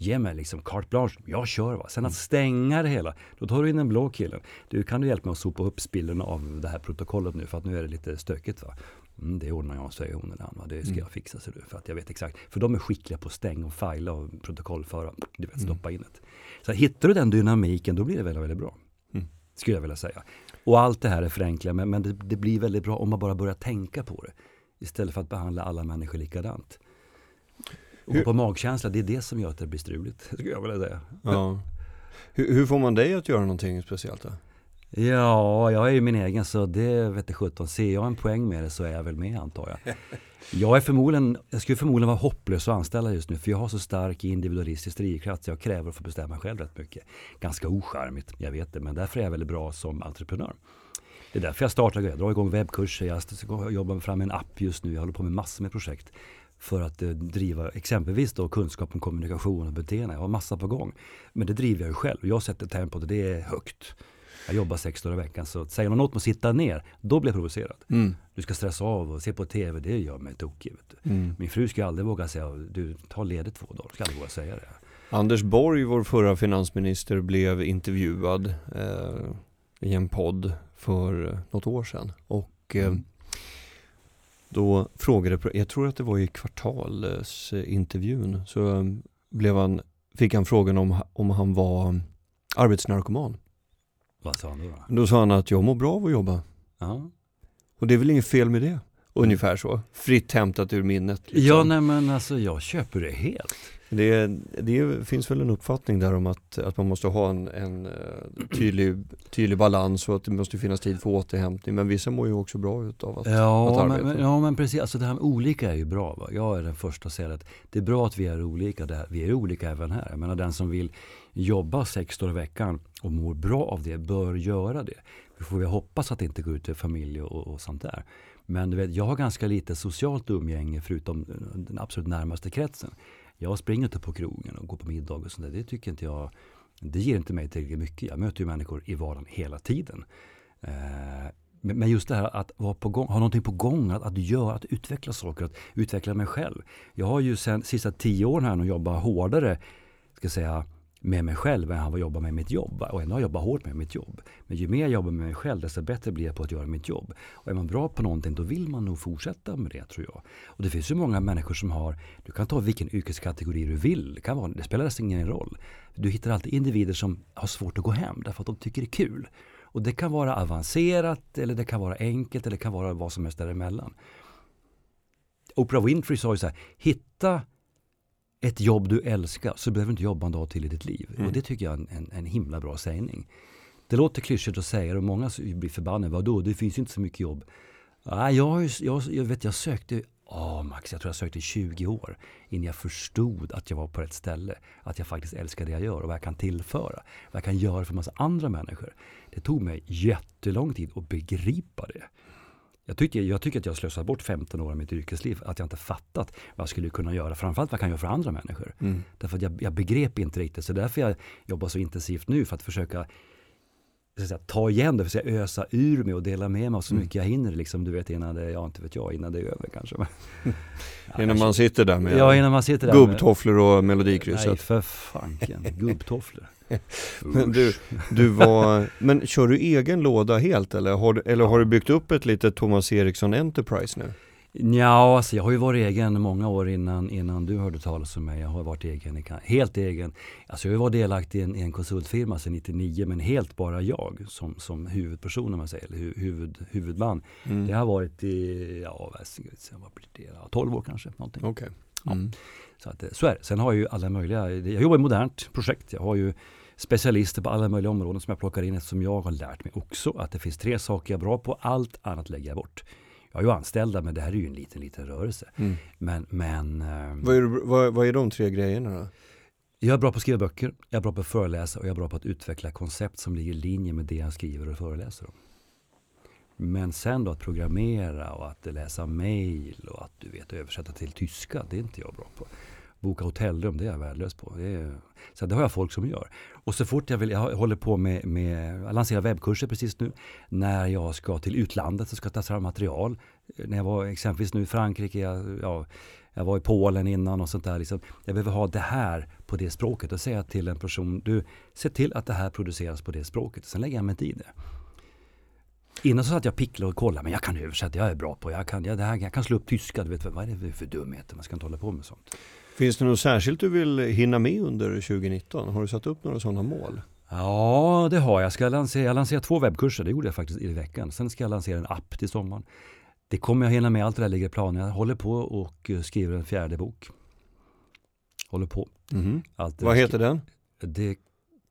ge mig liksom carte blanche, jag kör va. Sen att stänga det hela, då tar du in en blå kille. Du kan du hjälpa mig att sopa upp spillen av det här protokollet nu för att nu är det lite stökigt va. Mm, det ordnar jag, säger hon eller han. Va? Det ska mm. jag fixa, ser du. För att jag vet exakt. För de är skickliga på att stänga och fila och protokollföra. Du vet, mm. stoppa in det. Så hittar du den dynamiken, då blir det väldigt, väldigt bra. Mm. Skulle jag vilja säga. Och allt det här är förenklat men, men det, det, blir väldigt bra om man bara börjar tänka på det. Istället för att behandla alla människor likadant. Och på magkänsla, det är det som gör att det blir struligt, skulle jag vilja säga. Ja. Hur, hur, får man dig att göra någonting speciellt då? Ja, jag är ju min egen så det vet sjutton. Ser jag en poäng med det så är jag väl med antar jag. Jag är förmodligen, jag skulle förmodligen vara hopplös att anställa just nu för jag har så stark individualistisk drivkraft så jag kräver att få bestämma själv rätt mycket. Ganska ocharmigt, jag vet det, men därför är jag väldigt bra som entreprenör. Det är därför jag startar, jag drar igång webbkurser, jag jobbar fram en app just nu, jag håller på med massor med projekt för att eh, driva exempelvis då kunskap om kommunikation och beteende. Jag har massa på gång. Men det driver jag ju själv. Jag sätter tempot och det är högt. Jag jobbar sex dagar i veckan så säger någon åt mig att sitta ner, då blir jag provocerad. Mm. Du ska stressa av och se på tv, det gör mig tokig. Mm. Min fru ska aldrig våga säga, du tar ledigt två dagar, ska aldrig våga säga det. Anders Borg, vår förra finansminister, blev intervjuad eh, i en podd för något år sedan. Och eh, mm. Då frågade, jag tror att det var i kvartalsintervjun, så eh, blev han, fick han frågan om, om han var arbetsnarkoman. Vad sa han då? Då sa han att jag mår bra av att jobba. Ja. Och det är väl inget fel med det? Ungefär så. Fritt hämtat ur minnet. Liksom. Ja, nej men alltså jag köper det helt. Det, det finns väl en uppfattning där om att, att man måste ha en, en eh, tydlig, tydlig balans och att det måste finnas tid för återhämtning. Men vissa mår ju också bra utav att, ja, att arbeta. Men, ja men precis, alltså det här med olika är ju bra. Va? Jag är den första att säga att det är bra att vi är olika. Där. Vi är olika även här. Jag menar den som vill jobba sex dagar i veckan och mår bra av det bör göra det. Vi får vi hoppas att det inte går ut till familj och, och sånt där. Men du vet, jag har ganska lite socialt umgänge förutom den absolut närmaste kretsen. Jag springer inte på krogen och går på middag och sånt där. Det tycker inte jag, det ger inte mig tillräckligt mycket. Jag möter ju människor i vardagen hela tiden. Eh, men just det här att vara på gång, ha någonting på gång, att, att göra, att utveckla saker, att utveckla mig själv. Jag har ju sen sista tio åren här nu jobbat hårdare, ska säga, med mig själv än jag jobbar med mitt jobb. Och ändå har jag jobbat hårt med mitt jobb. Men ju mer jag jobbar med mig själv desto bättre blir jag på att göra mitt jobb. Och är man bra på någonting då vill man nog fortsätta med det tror jag. Och det finns ju många människor som har, du kan ta vilken yrkeskategori du vill. Det, kan vara, det spelar nästan ingen roll. Du hittar alltid individer som har svårt att gå hem därför att de tycker det är kul. Och det kan vara avancerat eller det kan vara enkelt eller det kan vara vad som helst däremellan. Oprah Winfrey sa ju så här, hitta ett jobb du älskar så behöver du inte jobba en dag till i ditt liv. Mm. Och det tycker jag är en, en, en, himla bra sägning. Det låter klyschigt att säga det och många blir förbannade. Vadå, det finns ju inte så mycket jobb. Nej, jag, jag, jag, vet, jag sökte, oh, Max, jag tror jag sökte i 20 år innan jag förstod att jag var på rätt ställe. Att jag faktiskt älskar det jag gör och vad jag kan tillföra. Vad jag kan göra för en massa andra människor. Det tog mig jättelång tid att begripa det. Jag tycker, jag tycker att jag slösat bort 15 år av mitt yrkesliv. Att jag inte fattat vad jag skulle kunna göra. Framförallt vad jag kan göra för andra människor. Mm. Därför att jag, jag begrep inte riktigt. Så därför jag jobbar så intensivt nu. För att försöka säga, ta igen det, för att ösa ur mig och dela med mig av så mm. mycket jag hinner. Liksom, du vet innan det, ja inte vet jag, innan det är över kanske. ja, innan man sitter där med ja, innan man sitter där gubbtofflor och melodikrysset. Nej för fanken, gubbtofflor. Men du, du var, men kör du egen låda helt eller har, eller har du byggt upp ett litet Thomas Eriksson Enterprise nu? Ja, alltså jag har ju varit egen många år innan, innan du hörde talas om mig. Jag har varit egen, helt egen. Alltså jag var delaktig i en, en konsultfirma sedan 99 men helt bara jag som, som huvudperson om man säger, eller huvud, huvudman. Mm. Det har varit i, ja vad blir det, 12 år kanske. Någonting. Okay. Mm. Ja. Så, att, så är det. Sen har jag ju alla möjliga, jag jobbar i modernt projekt. Jag har ju specialister på alla möjliga områden som jag plockar in eftersom jag har lärt mig också att det finns tre saker jag är bra på. Allt annat lägger jag bort. Jag har ju anställda men det här är ju en liten, liten rörelse. Mm. Men, men ehm, vad, är, vad, vad är de tre grejerna då? Jag är bra på att skriva böcker, jag är bra på att föreläsa och jag är bra på att utveckla koncept som ligger i linje med det jag skriver och föreläser om. Men sen då att programmera och att läsa mail och att du vet översätta till tyska, det är inte jag bra på boka hotellrum, det är jag värdelös på. Det, är, så det har jag folk som gör. Och så fort jag vill, jag håller på med, med jag lanserar webbkurser precis nu. När jag ska till utlandet så ska jag ta fram material. När jag var exempelvis nu i Frankrike, jag, ja, jag var i Polen innan och sånt där. Liksom. Jag behöver ha det här på det språket och säga till en person, du, se till att det här produceras på det språket. Sen lägger jag mig i det. Innan så satt jag pickla och kollade, men jag kan översätta, jag är bra på, jag kan, jag, det här, jag kan slå upp tyska, du vet, vad är det för dumheter, man ska inte hålla på med sånt. Finns det något särskilt du vill hinna med under 2019? Har du satt upp några sådana mål? Ja, det har jag. Jag, ska lansera, jag lanserar två webbkurser, det gjorde jag faktiskt i veckan. Sen ska jag lansera en app till sommaren. Det kommer jag hinna med, allt det där ligger i planen. Jag håller på och eh, skriver en fjärde bok. Håller på. Mm. Vad heter den? Det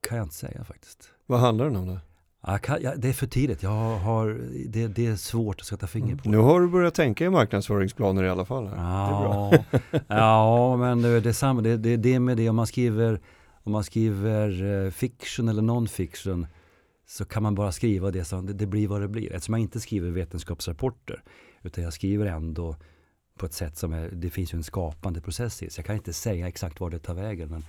kan jag inte säga faktiskt. Vad handlar den om då? Jag kan, jag, det är för tidigt. Jag har, det, det är svårt att sätta finger på. Nu har du börjat tänka i marknadsföringsplaner i alla fall. Här. Ja, ja men det, är samma. Det, det, det med det om man skriver, om man skriver eh, fiction eller non-fiction så kan man bara skriva det som det, det blir vad det blir. Eftersom jag inte skriver vetenskapsrapporter utan jag skriver ändå på ett sätt som är, det finns ju en skapande process i. Så jag kan inte säga exakt var det tar vägen. Men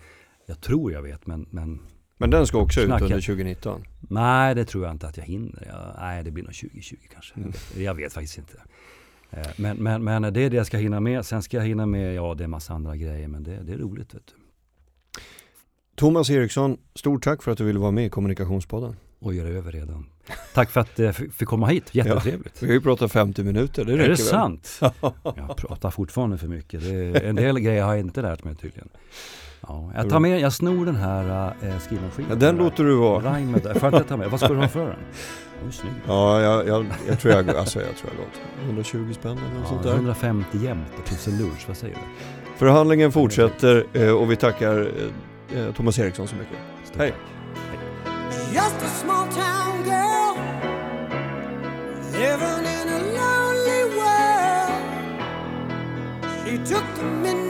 jag tror jag vet. Men, men, men den ska också ut under 2019? Nej, det tror jag inte att jag hinner. Jag, nej, det blir nog 2020 kanske. Mm. Jag vet faktiskt inte. Eh, men, men, men det är det jag ska hinna med. Sen ska jag hinna med, ja det är massa andra grejer. Men det, det är roligt. Vet du. Thomas Eriksson, stort tack för att du ville vara med i Kommunikationspodden. Och göra över redan. Tack för att jag fick komma hit, jättetrevligt. Ja, vi har ju pratat 50 minuter, det räcker Är det sant? jag pratar fortfarande för mycket. Är, en del grejer har jag inte lärt mig tydligen. Ja, jag tar med, jag snor den här äh, skrivmaskinen. Ja, den låter du vara. Raimet, får jag inte ta med? Vad ska du ha för den? Den Ja, jag, jag, jag, tror jag, alltså jag tror jag låter 120 spänn eller något ja, sånt där. 150 jämt plus en lunch, vad säger du? Förhandlingen fortsätter eh, och vi tackar eh, Thomas Eriksson så mycket. Stort Hej! Just a small town girl living in a lonely world. She took the midnight